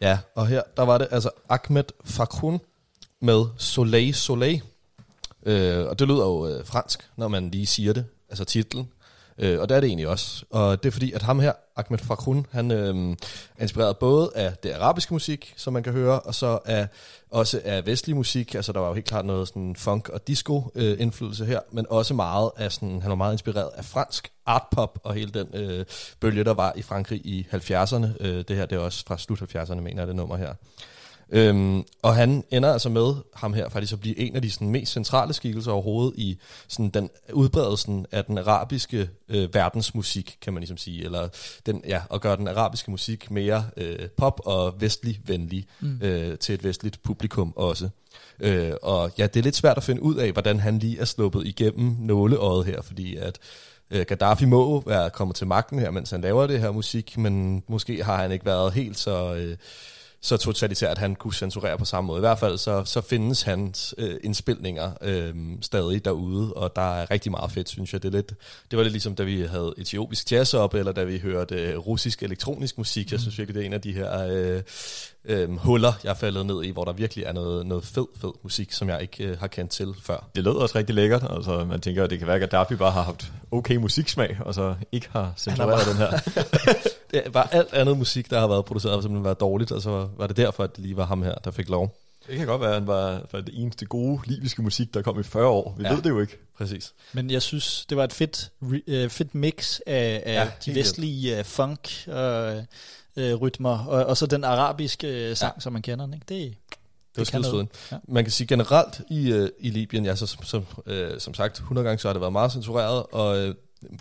Ja, og her, der var det altså Ahmed Fakun med Soleil Soleil. Øh, og det lyder jo øh, fransk, når man lige siger det, altså titlen. Øh, og det er det egentlig også. Og det er fordi, at ham her, Ahmed Fakrun, han øh, er inspireret både af det arabiske musik, som man kan høre, og så af, også af vestlig musik. Altså der var jo helt klart noget sådan funk og disco øh, indflydelse her, men også meget af sådan, han var meget inspireret af fransk artpop og hele den øh, bølge, der var i Frankrig i 70'erne. Øh, det her det er også fra slut 70'erne, mener jeg, det nummer her. Øhm, og han ender altså med, ham her, faktisk at blive en af de sådan, mest centrale skikkelser overhovedet i sådan, den udbredelsen af den arabiske øh, verdensmusik, kan man ligesom sige, eller den, ja, at gøre den arabiske musik mere øh, pop og vestlig venlig mm. øh, til et vestligt publikum også. Øh, og ja, det er lidt svært at finde ud af, hvordan han lige er sluppet igennem nåleøjet her, fordi at øh, Gaddafi må være kommet til magten her, mens han laver det her musik, men måske har han ikke været helt så... Øh, så totalitært, at han kunne censurere på samme måde. I hvert fald så, så findes hans øh, indspilninger øh, stadig derude, og der er rigtig meget fedt, synes jeg. Det, er lidt, det var lidt ligesom, da vi havde etiopisk jazz op, eller da vi hørte øh, russisk elektronisk musik. Jeg synes virkelig, det er en af de her øh, øh, huller, jeg er faldet ned i, hvor der virkelig er noget, noget fed, fed musik, som jeg ikke øh, har kendt til før. Det lød også rigtig lækkert. Altså, man tænker, at det kan være, at Gaddafi bare har haft okay musiksmag, og så ikke har censureret den her. (laughs) Det var alt andet musik, der har været produceret, har simpelthen været dårligt, og så var det derfor, at det lige var ham her, der fik lov. Det kan godt være, at han var, var det eneste gode libyske musik, der kom i 40 år. Vi Ja. ved det jo ikke. Præcis. Men jeg synes, det var et fedt, øh, fedt mix af, af Ja, de vestlige øh, funk og øh, rytmer, og, og så den arabiske øh, sang, ja. som man kender den. Ikke? Det, Det var kan noget. skidesveden. Ja. Man kan sige generelt i, øh, i Libyen, ja, så, som, som, øh, som sagt, 100 gange så har det været meget censureret, og øh,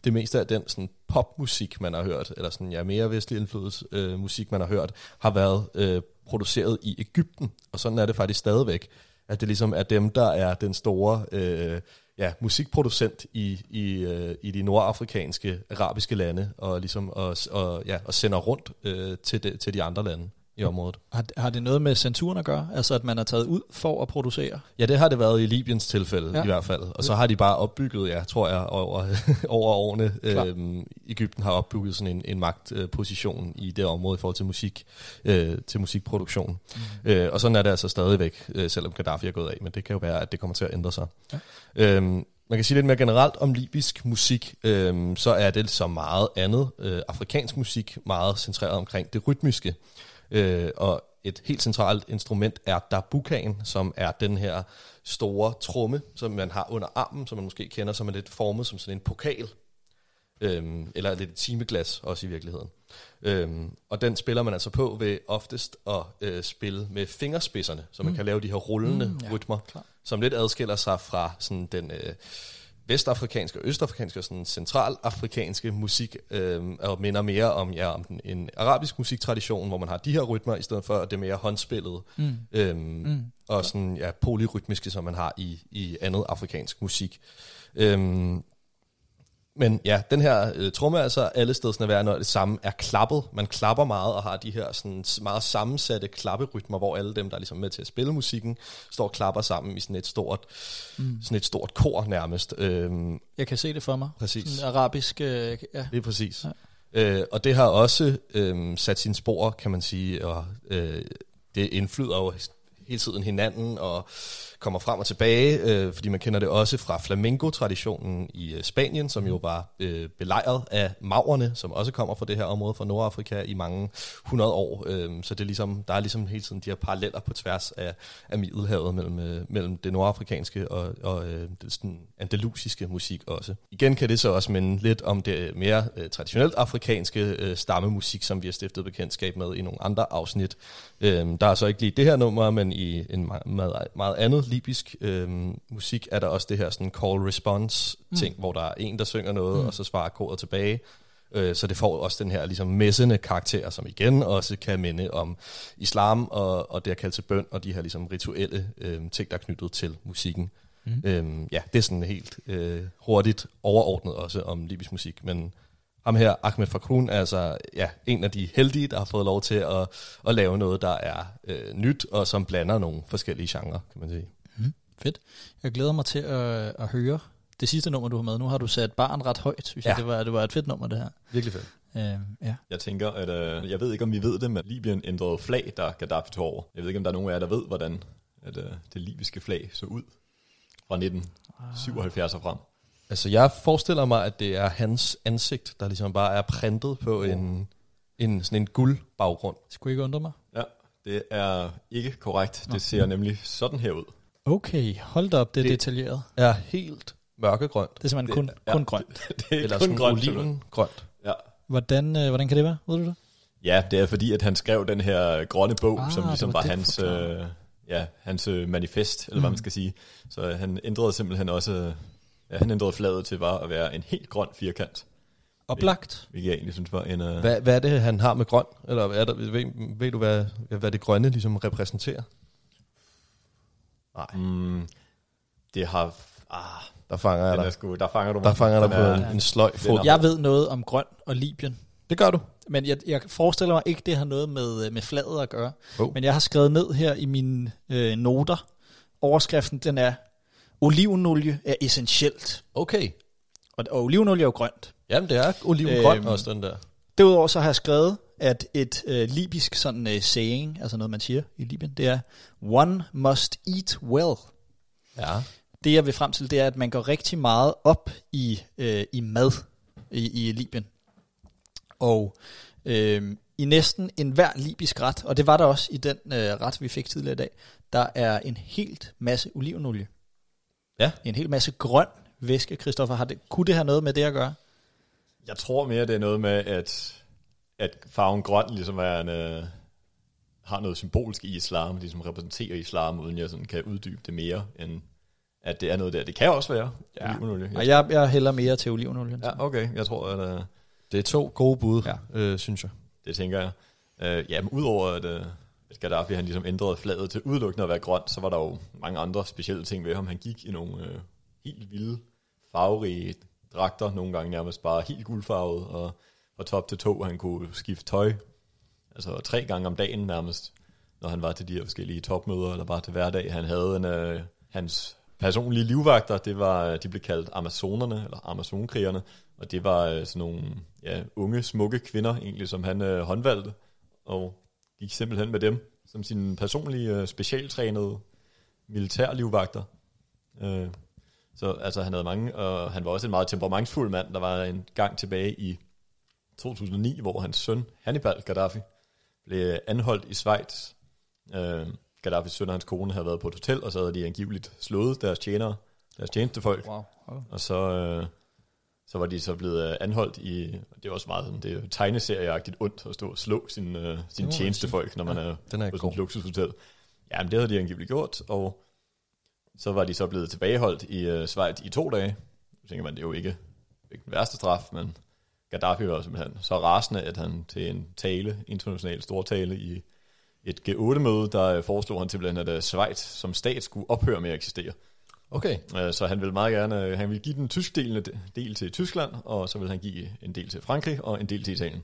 det meste af den sådan, popmusik, man har hørt, eller sådan, ja, mere vestlig indflydelse øh, musik, man har hørt, har været øh, produceret i Ægypten, og sådan er det faktisk stadigvæk, at det ligesom er dem, der er den store øh, ja, musikproducent i, i, øh, i de nordafrikanske, arabiske lande, og ligesom og, og, ja, og sender rundt øh, til, de, til de andre lande i området. har, har det noget med censuren at gøre? Altså at man er taget ud for at producere? Ja, det har det været i Libyens tilfælde ja. I hvert fald. Og så har de bare opbygget, ja, tror jeg, over, (laughs) over årene. Klar. Øhm, Ægypten har opbygget sådan en, en magtposition i det område i forhold til musik, øh, til musikproduktion. Mm. Øh, og sådan er det altså stadigvæk, øh, selvom Gaddafi er gået af. Men det kan jo være, at det kommer til at ændre sig. Ja. Øhm, man kan sige lidt mere generelt om libysk musik, øhm, så er det så meget andet øh, afrikansk musik, meget centreret omkring det rytmiske. Øh, og et helt centralt instrument er darbukaen, som er den her store tromme, som man har under armen, som man måske kender, som er lidt formet som sådan en pokal. Øhm, eller lidt et timeglas også i virkeligheden. Øhm, og den spiller man altså på ved oftest at øh, spille med fingerspidserne, så man mm. kan lave de her rullende mm, ja, rytmer, klar. som lidt adskiller sig fra sådan den øh, vestafrikanske og østafrikanske og sådan centralafrikanske musik, øh, og minder mere om, ja, om den, en arabisk musiktradition, hvor man har de her rytmer, i stedet for at det er mere håndspillet, mm. Øhm, mm. og sådan ja, polyrytmiske, som man har i, i andet afrikansk musik. Øhm, men ja, den her øh, tromme er altså alle stedsnærværende og det samme er klappet. Man klapper meget og har de her sådan, meget sammensatte klapperytmer, hvor alle dem, der er ligesom med til at spille musikken, står og klapper sammen i sådan et stort, mm. sådan et stort kor nærmest. Øhm, Jeg kan se det for mig. Præcis. Sådan arabisk, øh, ja. Lige præcis. Ja. Øh, og det har også øh, sat sine spor, kan man sige, og øh, det indflyder jo hele tiden hinanden og kommer frem og tilbage, øh, fordi man kender det også fra flamenco-traditionen i øh, Spanien, som jo var øh, belejret af maurerne, som også kommer fra det her område fra Nordafrika i mange hundrede år. Øh, så det er ligesom, der er ligesom hele tiden de her paralleller på tværs af, af Middelhavet mellem, øh, mellem det nordafrikanske og, og øh, det sådan andalusiske musik også. Igen kan det så også minde lidt om det mere øh, traditionelt afrikanske øh, stammemusik, som vi har stiftet bekendtskab med i nogle andre afsnit. Øh, der er så ikke lige det her nummer, men i en meget, meget, meget libysk øh, musik er der også det her sådan call-response ting, mm. hvor der er en, der synger noget, mm. og så svarer koret tilbage. Øh, Så det får også den her ligesom messende karakter, som igen også kan minde om islam og, og det at kalde til bøn, og de her ligesom rituelle øh, ting, der er knyttet til musikken. Mm. Øhm, ja, det er sådan helt øh, hurtigt overordnet også om libysk musik, men ham her, Ahmed Fakrun, er altså ja, en af de heldige, der har fået lov til at, at lave noget, der er øh, nyt, og som blander nogle forskellige genrer, kan man sige. Fedt. Jeg glæder mig til at, at høre det sidste nummer, du har med. Nu har du sat barn ret højt, synes ja. Jeg. Det var, det var et fedt nummer, det her. Virkelig fedt. Øh, ja. Jeg tænker, at øh, jeg ved ikke, om vi ved det, men Libyen ændrede flag, der Gaddafi tog over. Jeg ved ikke, om der er nogen af jer, der ved, hvordan at, øh, det libyske flag så ud fra 1977 og frem. Altså, jeg forestiller mig, at det er hans ansigt, der ligesom bare er printet på en, en, sådan en guld baggrund. Skulle ikke undre mig. Ja, det er ikke korrekt. Det ser nemlig sådan her ud. Okay, hold da op, det er Det- det, detaljeret. er helt mørkegrønt. Det er simpelthen kun, Det- ja. kun grønt. (laughs) Det er Eller kun sådan grønt, simpelthen. olivengrønt. Ja. Hvordan, øh, hvordan kan det være? Ved du det? ja, det er fordi, at han skrev den her grønne bog, Ah, som det ligesom var var, det, hans, øh, ja, hans øh, manifest, eller hvad Mm. man skal sige. Så han ændrede simpelthen også, øh, ja, han ændrede flaget til bare at være en helt grøn firkant, Oplagt. hvilket jeg egentlig synes var en... Øh, Hvad, hvad er det, han har med grøn? Eller er der, ved, ved du, hvad, hvad det grønne ligesom repræsenterer? Nej, mm, det har... Ah, der fanger jeg er dig. sgu, der fanger du mig. Der fanger dig på er- en, en sløj fod. Jeg ved noget om grøn og Libyen. Det gør du. Men jeg, jeg forestiller mig ikke, det har noget med, med flaget at gøre. Oh. Men jeg har skrevet ned her i mine øh, noter. Overskriften, den er, olivenolie er essentielt. Okay. Og, og olivenolie er jo grønt. Jamen, det er olivengrøn Øhm, også, den der. Derudover så har jeg skrevet, at et øh, libysk sådan øh, saying, altså noget man siger i Libyen, det er, one must eat well. Ja. Det jeg vil frem til, det er, at man går rigtig meget op i, øh, i mad i, i Libyen. Og øh, i næsten enhver libysk ret, og det var der også i den øh, ret, vi fik tidligere i dag, der er en helt masse olivenolie. Ja. En hel masse grøn væske, Christoffer. Har det, kunne det have noget med det at gøre? Jeg tror mere, det er noget med, at, at farven grøn ligesom er en, øh, har noget symbolsk i islam, ligesom repræsenterer islam, uden jeg sådan kan uddybe det mere, end at det er noget der. Det kan også være Ja. olivenolie. Og jeg, jeg hælder mere til olivenolien. Ja, okay. Jeg tror, at øh, Det er to gode bud, Ja. ja. øh, synes jeg. det tænker jeg. Øh, jamen, udover at, øh, at Gaddafi han ligesom ændrede flaget til udelukkende at være grøn, så var der jo mange andre specielle ting ved ham. Han gik i nogle øh, helt vilde, farverige dragter, nogle gange nærmest bare helt guldfarvet, og fra top til to, han kunne skifte tøj, altså tre gange om dagen nærmest, når han var til de her forskellige topmøder, eller bare til hverdag. Han havde en, øh, hans personlige livvagter, det var, de blev kaldt amazonerne, eller amazonkrigerne, og det var øh, sådan nogle ja, unge, smukke kvinder, egentlig, som han øh, håndvalgte, og gik simpelthen med dem, som sine personlige, øh, specialtrænede militærlivvagter. Øh, så altså, han havde mange, og han var også en meget temperamentsfuld mand. Der var en gang tilbage i 2009, hvor hans søn, Hannibal Gaddafi, blev anholdt i Schweiz. Øh, Gaddafis søn og hans kone havde været på et hotel, og så havde de angiveligt slået deres tjenere, deres tjenestefolk. Wow. wow. Og så, øh, så var de så blevet øh, anholdt i, det er også meget sådan, det er tegneserieagtigt ondt at stå og slå sine, øh, man tjenestefolk, når man er Den er på sådan et luksushotel. Jamen, det havde de angiveligt gjort, og så var de så blevet tilbageholdt i øh, Schweiz i to dage. Så tænker man, det er jo ikke, ikke den værste straf, men Gaddafi var simpelthen så rasende, at han til en tale, international stortale i et G8-møde, der øh, foreslog han simpelthen, at øh, Schweiz som stat skulle ophøre med at eksistere. Okay. Øh, Så han vil meget gerne, han vil give den tyskdelende del til Tyskland, og så vil han give en del til Frankrig og en del til Italien.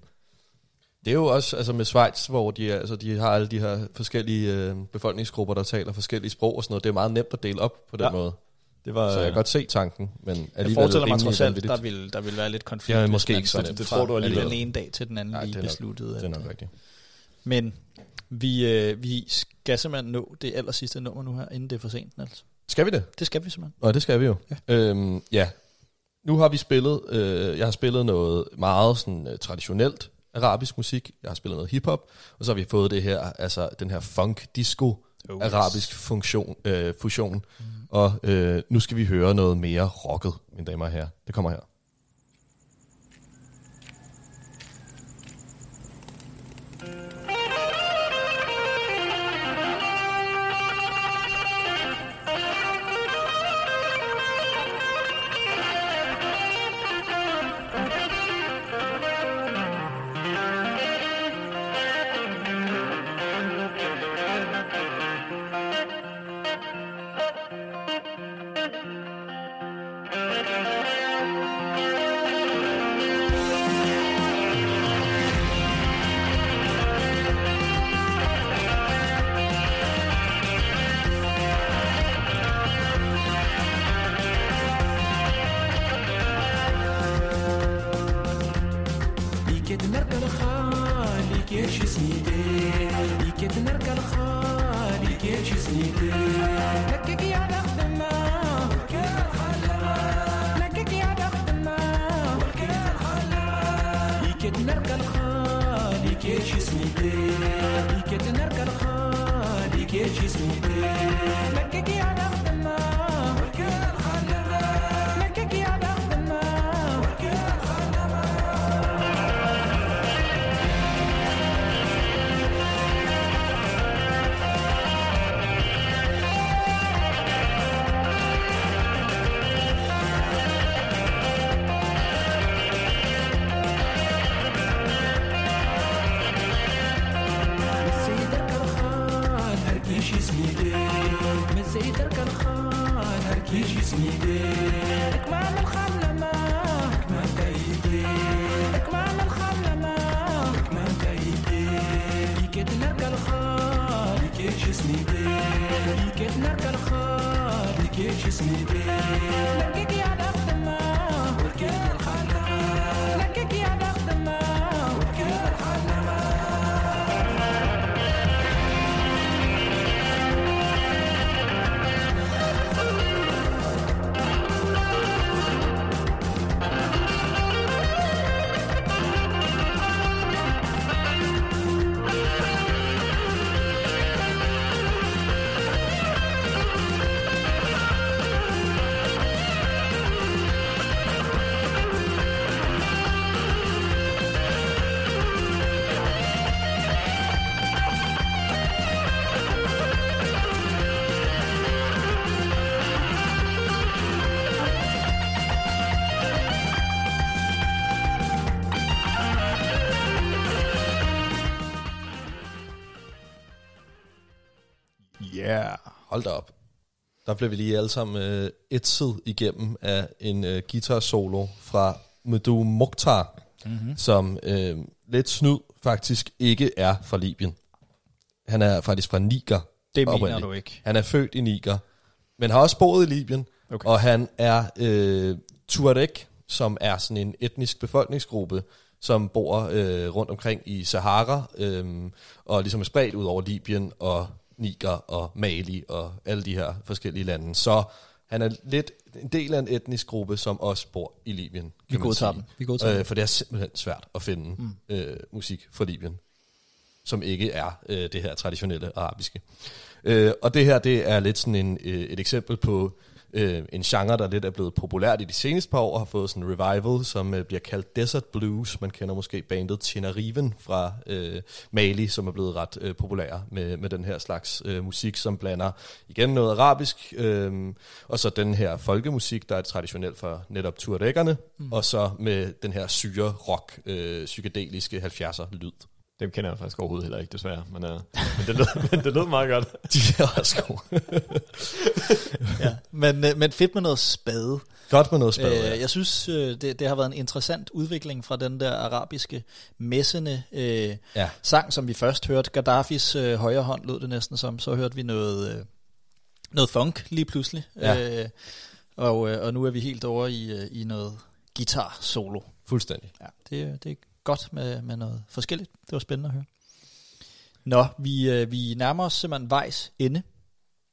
Det er jo også altså med Schweiz, hvor de, altså, de har alle de her forskellige øh, befolkningsgrupper, der taler forskellige sprog og sådan noget. Det er meget nemt at dele op på den Ja. måde. Det var, Så jeg kan godt se tanken, men Jeg forestiller mig trods alt, der vil, der vil være lidt konflikt. Ja, måske ikke så sådan nemt. Det tror du alligevel. den ene dag til den anden Nej, lige det er nok- besluttede. Det er nok rigtigt. Men vi, øh, vi skal simpelthen nå det aller sidste nummer nu her, inden det er for sent, Niels. Skal vi det? Det skal vi simpelthen. Nå, det skal vi jo. Ja. Ja. Øhm, ja. Nu har vi spillet, øh, jeg har spillet noget meget sådan, øh, traditionelt arabisk musik. Jeg har spillet noget hiphop, og så har vi fået det her, altså den her funk Oh, arabisk funktion, øh, fusion. Mm. Og øh, nu skal vi høre noget mere rocket, mine damer og herrer. Det kommer her. Hold da op. Der blev vi lige alle sammen øh, etset igennem af en øh, guitar solo fra Medu Mokhtar, mm-hmm. som øh, lidt snyd faktisk ikke er fra Libyen. Han er faktisk fra Niger. Det mener oprindeligt. du ikke. Han er født i Niger, men har også boet i Libyen. Okay. Og han er øh, Tuareg, som er sådan en etnisk befolkningsgruppe, som bor øh, rundt omkring i Sahara, øh, og ligesom er spredt ud over Libyen og Niger og Mali og alle de her forskellige lande. Så han er lidt en del af en etnisk gruppe, som også bor i Libyen. Vi godtager sige. den. Vi godtager øh, den. For det er simpelthen svært at finde mm. øh, musik fra Libyen, som ikke er øh, det her traditionelle arabiske. Øh, og det her, det er lidt sådan en, øh, et eksempel på øh, en genre, der lidt er blevet populært i de seneste par år, og har fået sådan en revival, som øh, bliver kaldt Desert Blues. Man kender måske bandet Teneriven fra øh, Mali, som er blevet ret øh, populær med, med den her slags øh, musik, som blander igen noget arabisk, øh, og så den her folkemusik, der er traditionelt for netop tuaregerne, mm. og så med den her syre rock, øh, psykedeliske 70'er lyd. Dem kender jeg faktisk overhovedet heller ikke, desværre. Men, uh, men, det, lød, (laughs) men det lød meget godt. De er også gode. Ja. Men, øh, men fedt med noget spade. Godt med noget spade. Øh, ja. jeg synes, øh, det, det har været en interessant udvikling fra den der arabiske messende øh, Ja. sang, som vi først hørte. Gaddafis øh, højre hånd lød det næsten som. Så hørte vi noget, øh, noget funk lige pludselig. Ja. Øh, og, øh, og nu er vi helt over i, øh, i noget guitar solo. Fuldstændig. Ja, det, det er godt med, med noget forskelligt. Det var spændende at høre. Nå, vi, øh, vi nærmer os simpelthen vejs ende.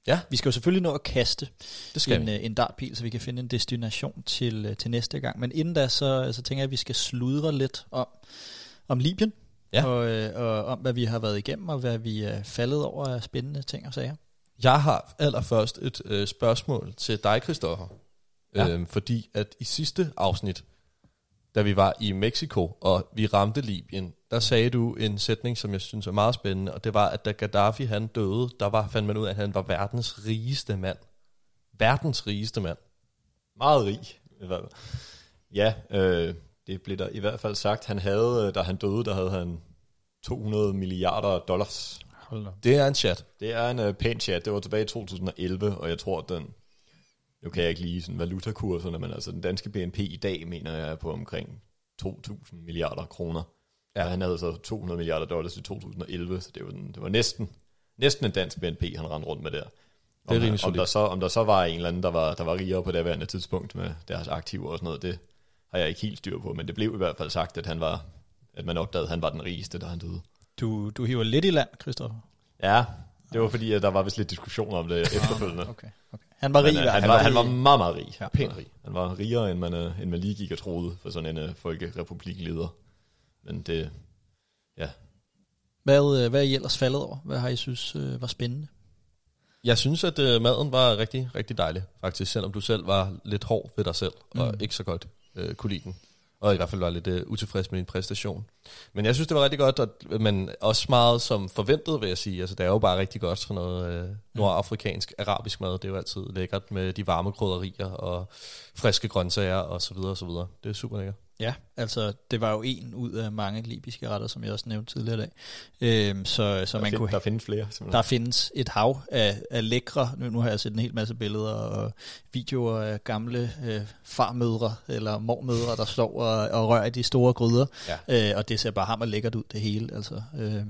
Ja. Vi skal jo selvfølgelig nå at kaste Det skal en, vi. øh, en dartpil, så vi kan finde en destination til, øh, til næste gang. Men inden da, så, så tænker jeg, at vi skal sludre lidt om, om Libyen. Ja. Og, øh, og om, hvad vi har været igennem, og hvad vi er faldet over af spændende ting og sager. Jeg har allerførst et øh, spørgsmål til dig, Christoffer. Ja. Ja. Øhm, fordi at i sidste afsnit, da vi var i Mexico, og vi ramte Libyen, der sagde du en sætning, som jeg synes er meget spændende, og det var, at da Gaddafi han døde, der var, fandt man ud af, at han var verdens rigeste mand. Verdens rigeste mand. Meget rig. i hvert fald. Ja, øh, det blev der i hvert fald sagt. Han havde, øh, da han døde, der havde han 200 milliarder dollars. Det er en chat. Det er en uh, pæn chat. Det var tilbage i 2011, og jeg tror, den... Nu kan jeg ikke lige sådan valutakurserne, men altså den danske BNP i dag, mener jeg, er på omkring 2.000 milliarder kroner. Ja. Og han havde så 200 milliarder dollars i 2011, så det var, den, det var næsten, næsten en dansk BNP, han rendte rundt med der. Om, rimelig om, der så, om der så var en eller anden, der var, der var rigere på det værende tidspunkt med deres aktiver og sådan noget, det har jeg ikke helt styr på, men det blev i hvert fald sagt, at han var at man opdagede, at han var den rigeste, da han døde. Du, du hiver lidt i land, Christoffer. Ja, det var fordi, at der var vist lidt diskussion om det efterfølgende. Okay, okay. Han var rig. Øh, hvert han, fald. var, han var meget, meget rig. Ja. Pænt rig. Han var rigere, end man, øh, end man lige gik og troede for sådan en uh, folkerepublikleder. Men det, ja. Hvad, øh, hvad er I ellers faldet over? Hvad har I synes øh, var spændende? Jeg synes, at øh, maden var rigtig, rigtig dejlig, faktisk, selvom du selv var lidt hård ved dig selv, mm. og ikke så godt øh, kunne lide den. Og i hvert fald var lidt øh, utilfreds med din præstation. Men jeg synes, det var rigtig godt, og, men også meget som forventet, vil jeg sige. Altså, det er jo bare rigtig godt sådan noget øh, nordafrikansk, arabisk mad. Det er jo altid lækkert med de varme krydderier og friske grøntsager og så videre og så videre. Det er super lækkert. Ja, altså det var jo en ud af mange libyske retter, som jeg også nævnte tidligere i dag. Øhm, så så Der, man find, kunne der findes flere, simpelthen. Der findes et hav af, af lækre, nu, nu har jeg set en hel masse billeder og videoer af gamle øh, farmødre eller mormødre, der står og, og rører i de store gryder, ja. øh, og det ser bare hammer lækkert ud det hele. Altså, øh,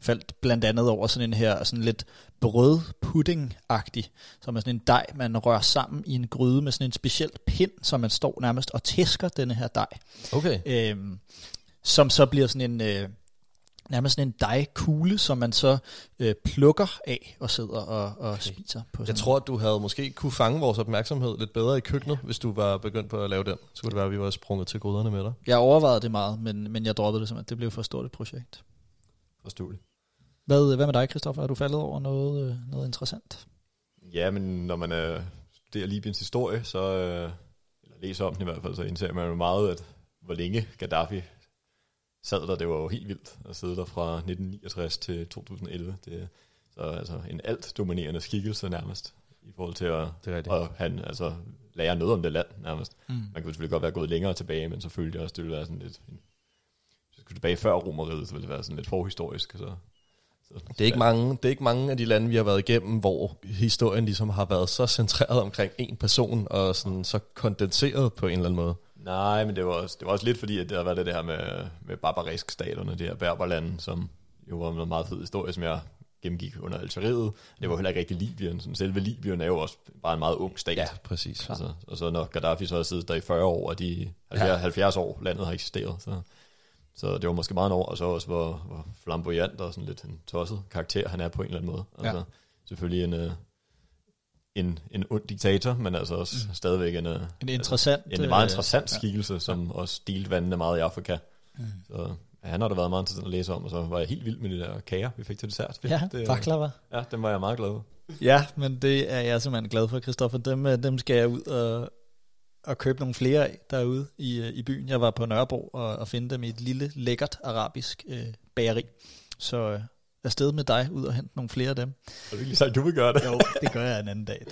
faldt blandt andet over sådan en her sådan lidt brødpudding-agtig, som er sådan en dej, man rører sammen i en gryde med sådan en speciel pind, så man står nærmest og tæsker denne her dej Okay. øhm, som så bliver sådan en øh, nærmest sådan en dejkugle, som man så øh, plukker af og sidder og, og okay. spiser på. Jeg tror, at du havde måske kunne fange vores opmærksomhed lidt bedre i køkkenet, hvis du var begyndt på at lave den. Så kunne det være, at vi var sprunget til gryderne med dig. Jeg overvejede det meget, men, men jeg droppede det simpelthen. Det blev for stort et projekt. Forståeligt. Hvad, hvad med dig, Christoffer? Er du faldet over noget, øh, noget interessant? Ja, men når man øh, studerer Libyens historie, så, øh, eller læser om den i hvert fald, så indser man jo meget, at hvor længe Gaddafi sad der, det var jo helt vildt at sidde der fra 1969 til 2011. Det, så altså en alt dominerende skikkelse nærmest, i forhold til at, Det og han altså lærer noget om det land nærmest. Mm. Man kunne selvfølgelig godt være gået længere tilbage, men så følte jeg også, det ville være sådan lidt... En, tilbage før Romeriet, så ville det være sådan lidt forhistorisk. Så, så, Det er, ikke mange, det er ikke mange af de lande, vi har været igennem, hvor historien ligesom har været så centreret omkring en person, og sådan så kondenseret på en eller anden måde. Nej, men det var, også, det var også lidt fordi, at der var det der med, med barbarisk staterne, det her berberlande, som jo var noget meget fed historie, som jeg gennemgik under Algeriet. Det var heller ikke rigtig Libyen. Sådan, selve Libyen er jo også bare en meget ung stat. Ja, præcis. Altså, og så når Gaddafi så har siddet der i 40 år, og de 70, Ja. 70 år landet har eksisteret, så, så det var måske meget over, og så også hvor, hvor flamboyant og sådan lidt en tosset karakter han er på en eller anden måde. Altså, Selvfølgelig en, øh, en, en ond diktator, men altså også mm. stadigvæk en, øh, En interessant... en meget øh, interessant skikkelse, som også delte vandene meget i Afrika. Mm. Så ja, han har da været meget interessant at læse om, og så var jeg helt vild med de der kager, vi fik til dessert. Ja, det, baklava. ja, dem var jeg meget glad for. Ja, men det er jeg simpelthen glad for, Christoffer. Dem, øh, dem skal jeg ud og, og købe nogle flere af derude i, øh, i byen. Jeg var på Nørrebro og, og finde dem i et lille, lækkert arabisk øh, bageri. Så øh, afsted med dig ud og hente nogle flere af dem. Det er virkelig sagt, du vil gøre det. Jo, det gør jeg en anden dag.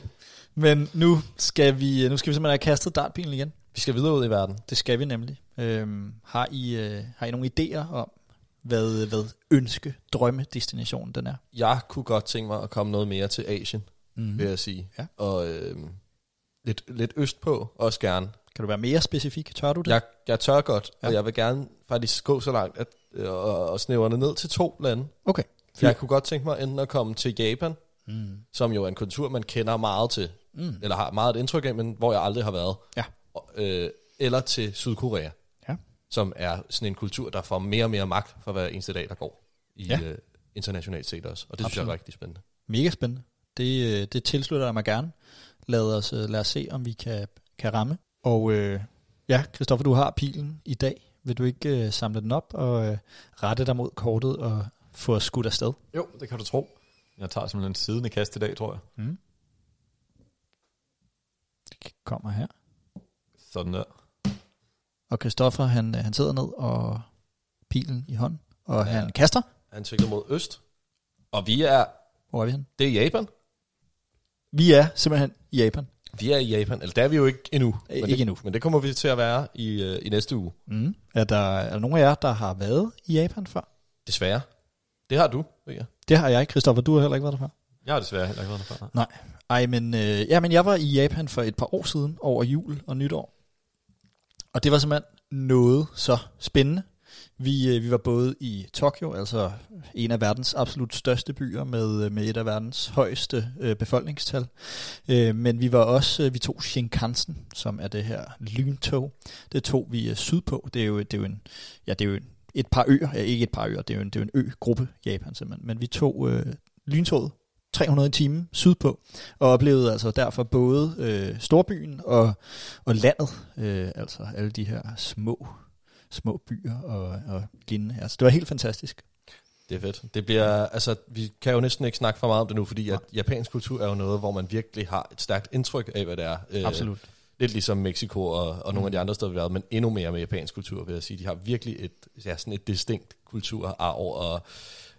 Men nu skal vi, nu skal vi simpelthen have kastet dartpilen igen. Vi skal videre ud i verden. Det skal vi nemlig. Øhm, har, I, øh, har I nogle idéer om, hvad, hvad ønske, drømmedestinationen den er? Jeg kunne godt tænke mig at komme noget mere til Asien, mm. vil jeg sige. Ja. Og øh, lidt, lidt østpå også gerne. Kan du være mere specifik? Tør du det? Jeg, jeg tør godt, ja. Og jeg vil gerne faktisk gå så langt, at øh, og, og snævre ned til to lande. Okay. Jeg kunne godt tænke mig enten at komme til Japan, Mm. som jo er en kultur, man kender meget til, Mm. eller har meget et indtryk af, men hvor jeg aldrig har været. Ja. Og, øh, eller til Sydkorea, Ja. som er sådan en kultur, der får mere og mere magt for hver eneste dag, der går i Ja. øh, internationalt set også. Og det synes jeg er Absolut. rigtig spændende. Mega spændende. Det, øh, det tilslutter jeg mig gerne. Lad os, øh, lad os se, om vi kan, kan ramme. Og øh, ja, Christoffer, du har pilen i dag. Vil du ikke øh, samle den op og øh, rette dig mod kortet og få os skudt afsted? Jo, det kan du tro. Jeg tager simpelthen en siddende kast i dag, tror jeg. Mm. Det kommer her. Sådan der. Og Christoffer, han, øh, han sidder ned og pilen i hånden, og ja. han kaster. Han sigter mod øst, og vi er, Hvor er vi hen? det er Japan. Vi er simpelthen i Japan. Vi er i Japan, eller der er vi jo ikke endnu. Men ikke det, endnu. Men det kommer vi til at være i, øh, i næste uge. Mm. Er, der, er der nogen af jer, der har været i Japan før? Desværre. Det har du, ved jeg. Det har jeg, Christoffer. Du har heller ikke været der før. Jeg har desværre heller ikke været der før. nej. Ej, men, øh, ja, men jeg var i Japan for et par år siden over jul og nytår. Og det var simpelthen noget så spændende. Vi, øh, vi var både i Tokyo, altså en af verdens absolut største byer med, øh, med et af verdens højeste øh, befolkningstal. Øh, men vi var også, øh, vi tog Shinkansen, som er det her lyntog. Det tog vi øh, sydpå. Det er jo, det er jo en, ja, det er jo en, et par øer, ja, ikke et par øer, det er jo en, det er jo en øgruppe, Japan simpelthen. Men vi tog øh, lyntoget 300 timer sydpå, og oplevede altså derfor både øh, storbyen og, og landet, øh, altså alle de her små, små byer og, og lignende. Altså, det var helt fantastisk. Det er fedt. Det bliver, altså, vi kan jo næsten ikke snakke for meget om det nu, fordi at japansk kultur er jo noget, hvor man virkelig har et stærkt indtryk af, hvad det er. Øh, Absolut. Lidt ligesom Mexico og, og nogle af de andre steder, vi har været, men endnu mere med japansk kultur, vil jeg sige. De har virkelig et, ja, sådan et distinkt kulturarv, og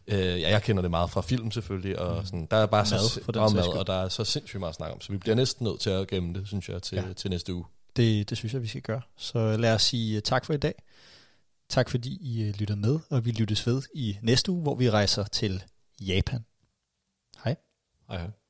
øh, ja, jeg kender det meget fra film selvfølgelig, og sådan, der er bare Mad, så, for og mad, og der er så sindssygt meget at snakke om, så vi bliver næsten nødt til at gemme det, synes jeg, til, ja. til næste uge. Det, det synes jeg, vi skal gøre. Så lad os sige øh, tak for i dag. Tak fordi I øh, lytter med, og vi lyttes ved i næste uge, hvor vi rejser til Japan. Hej. Hej, hej.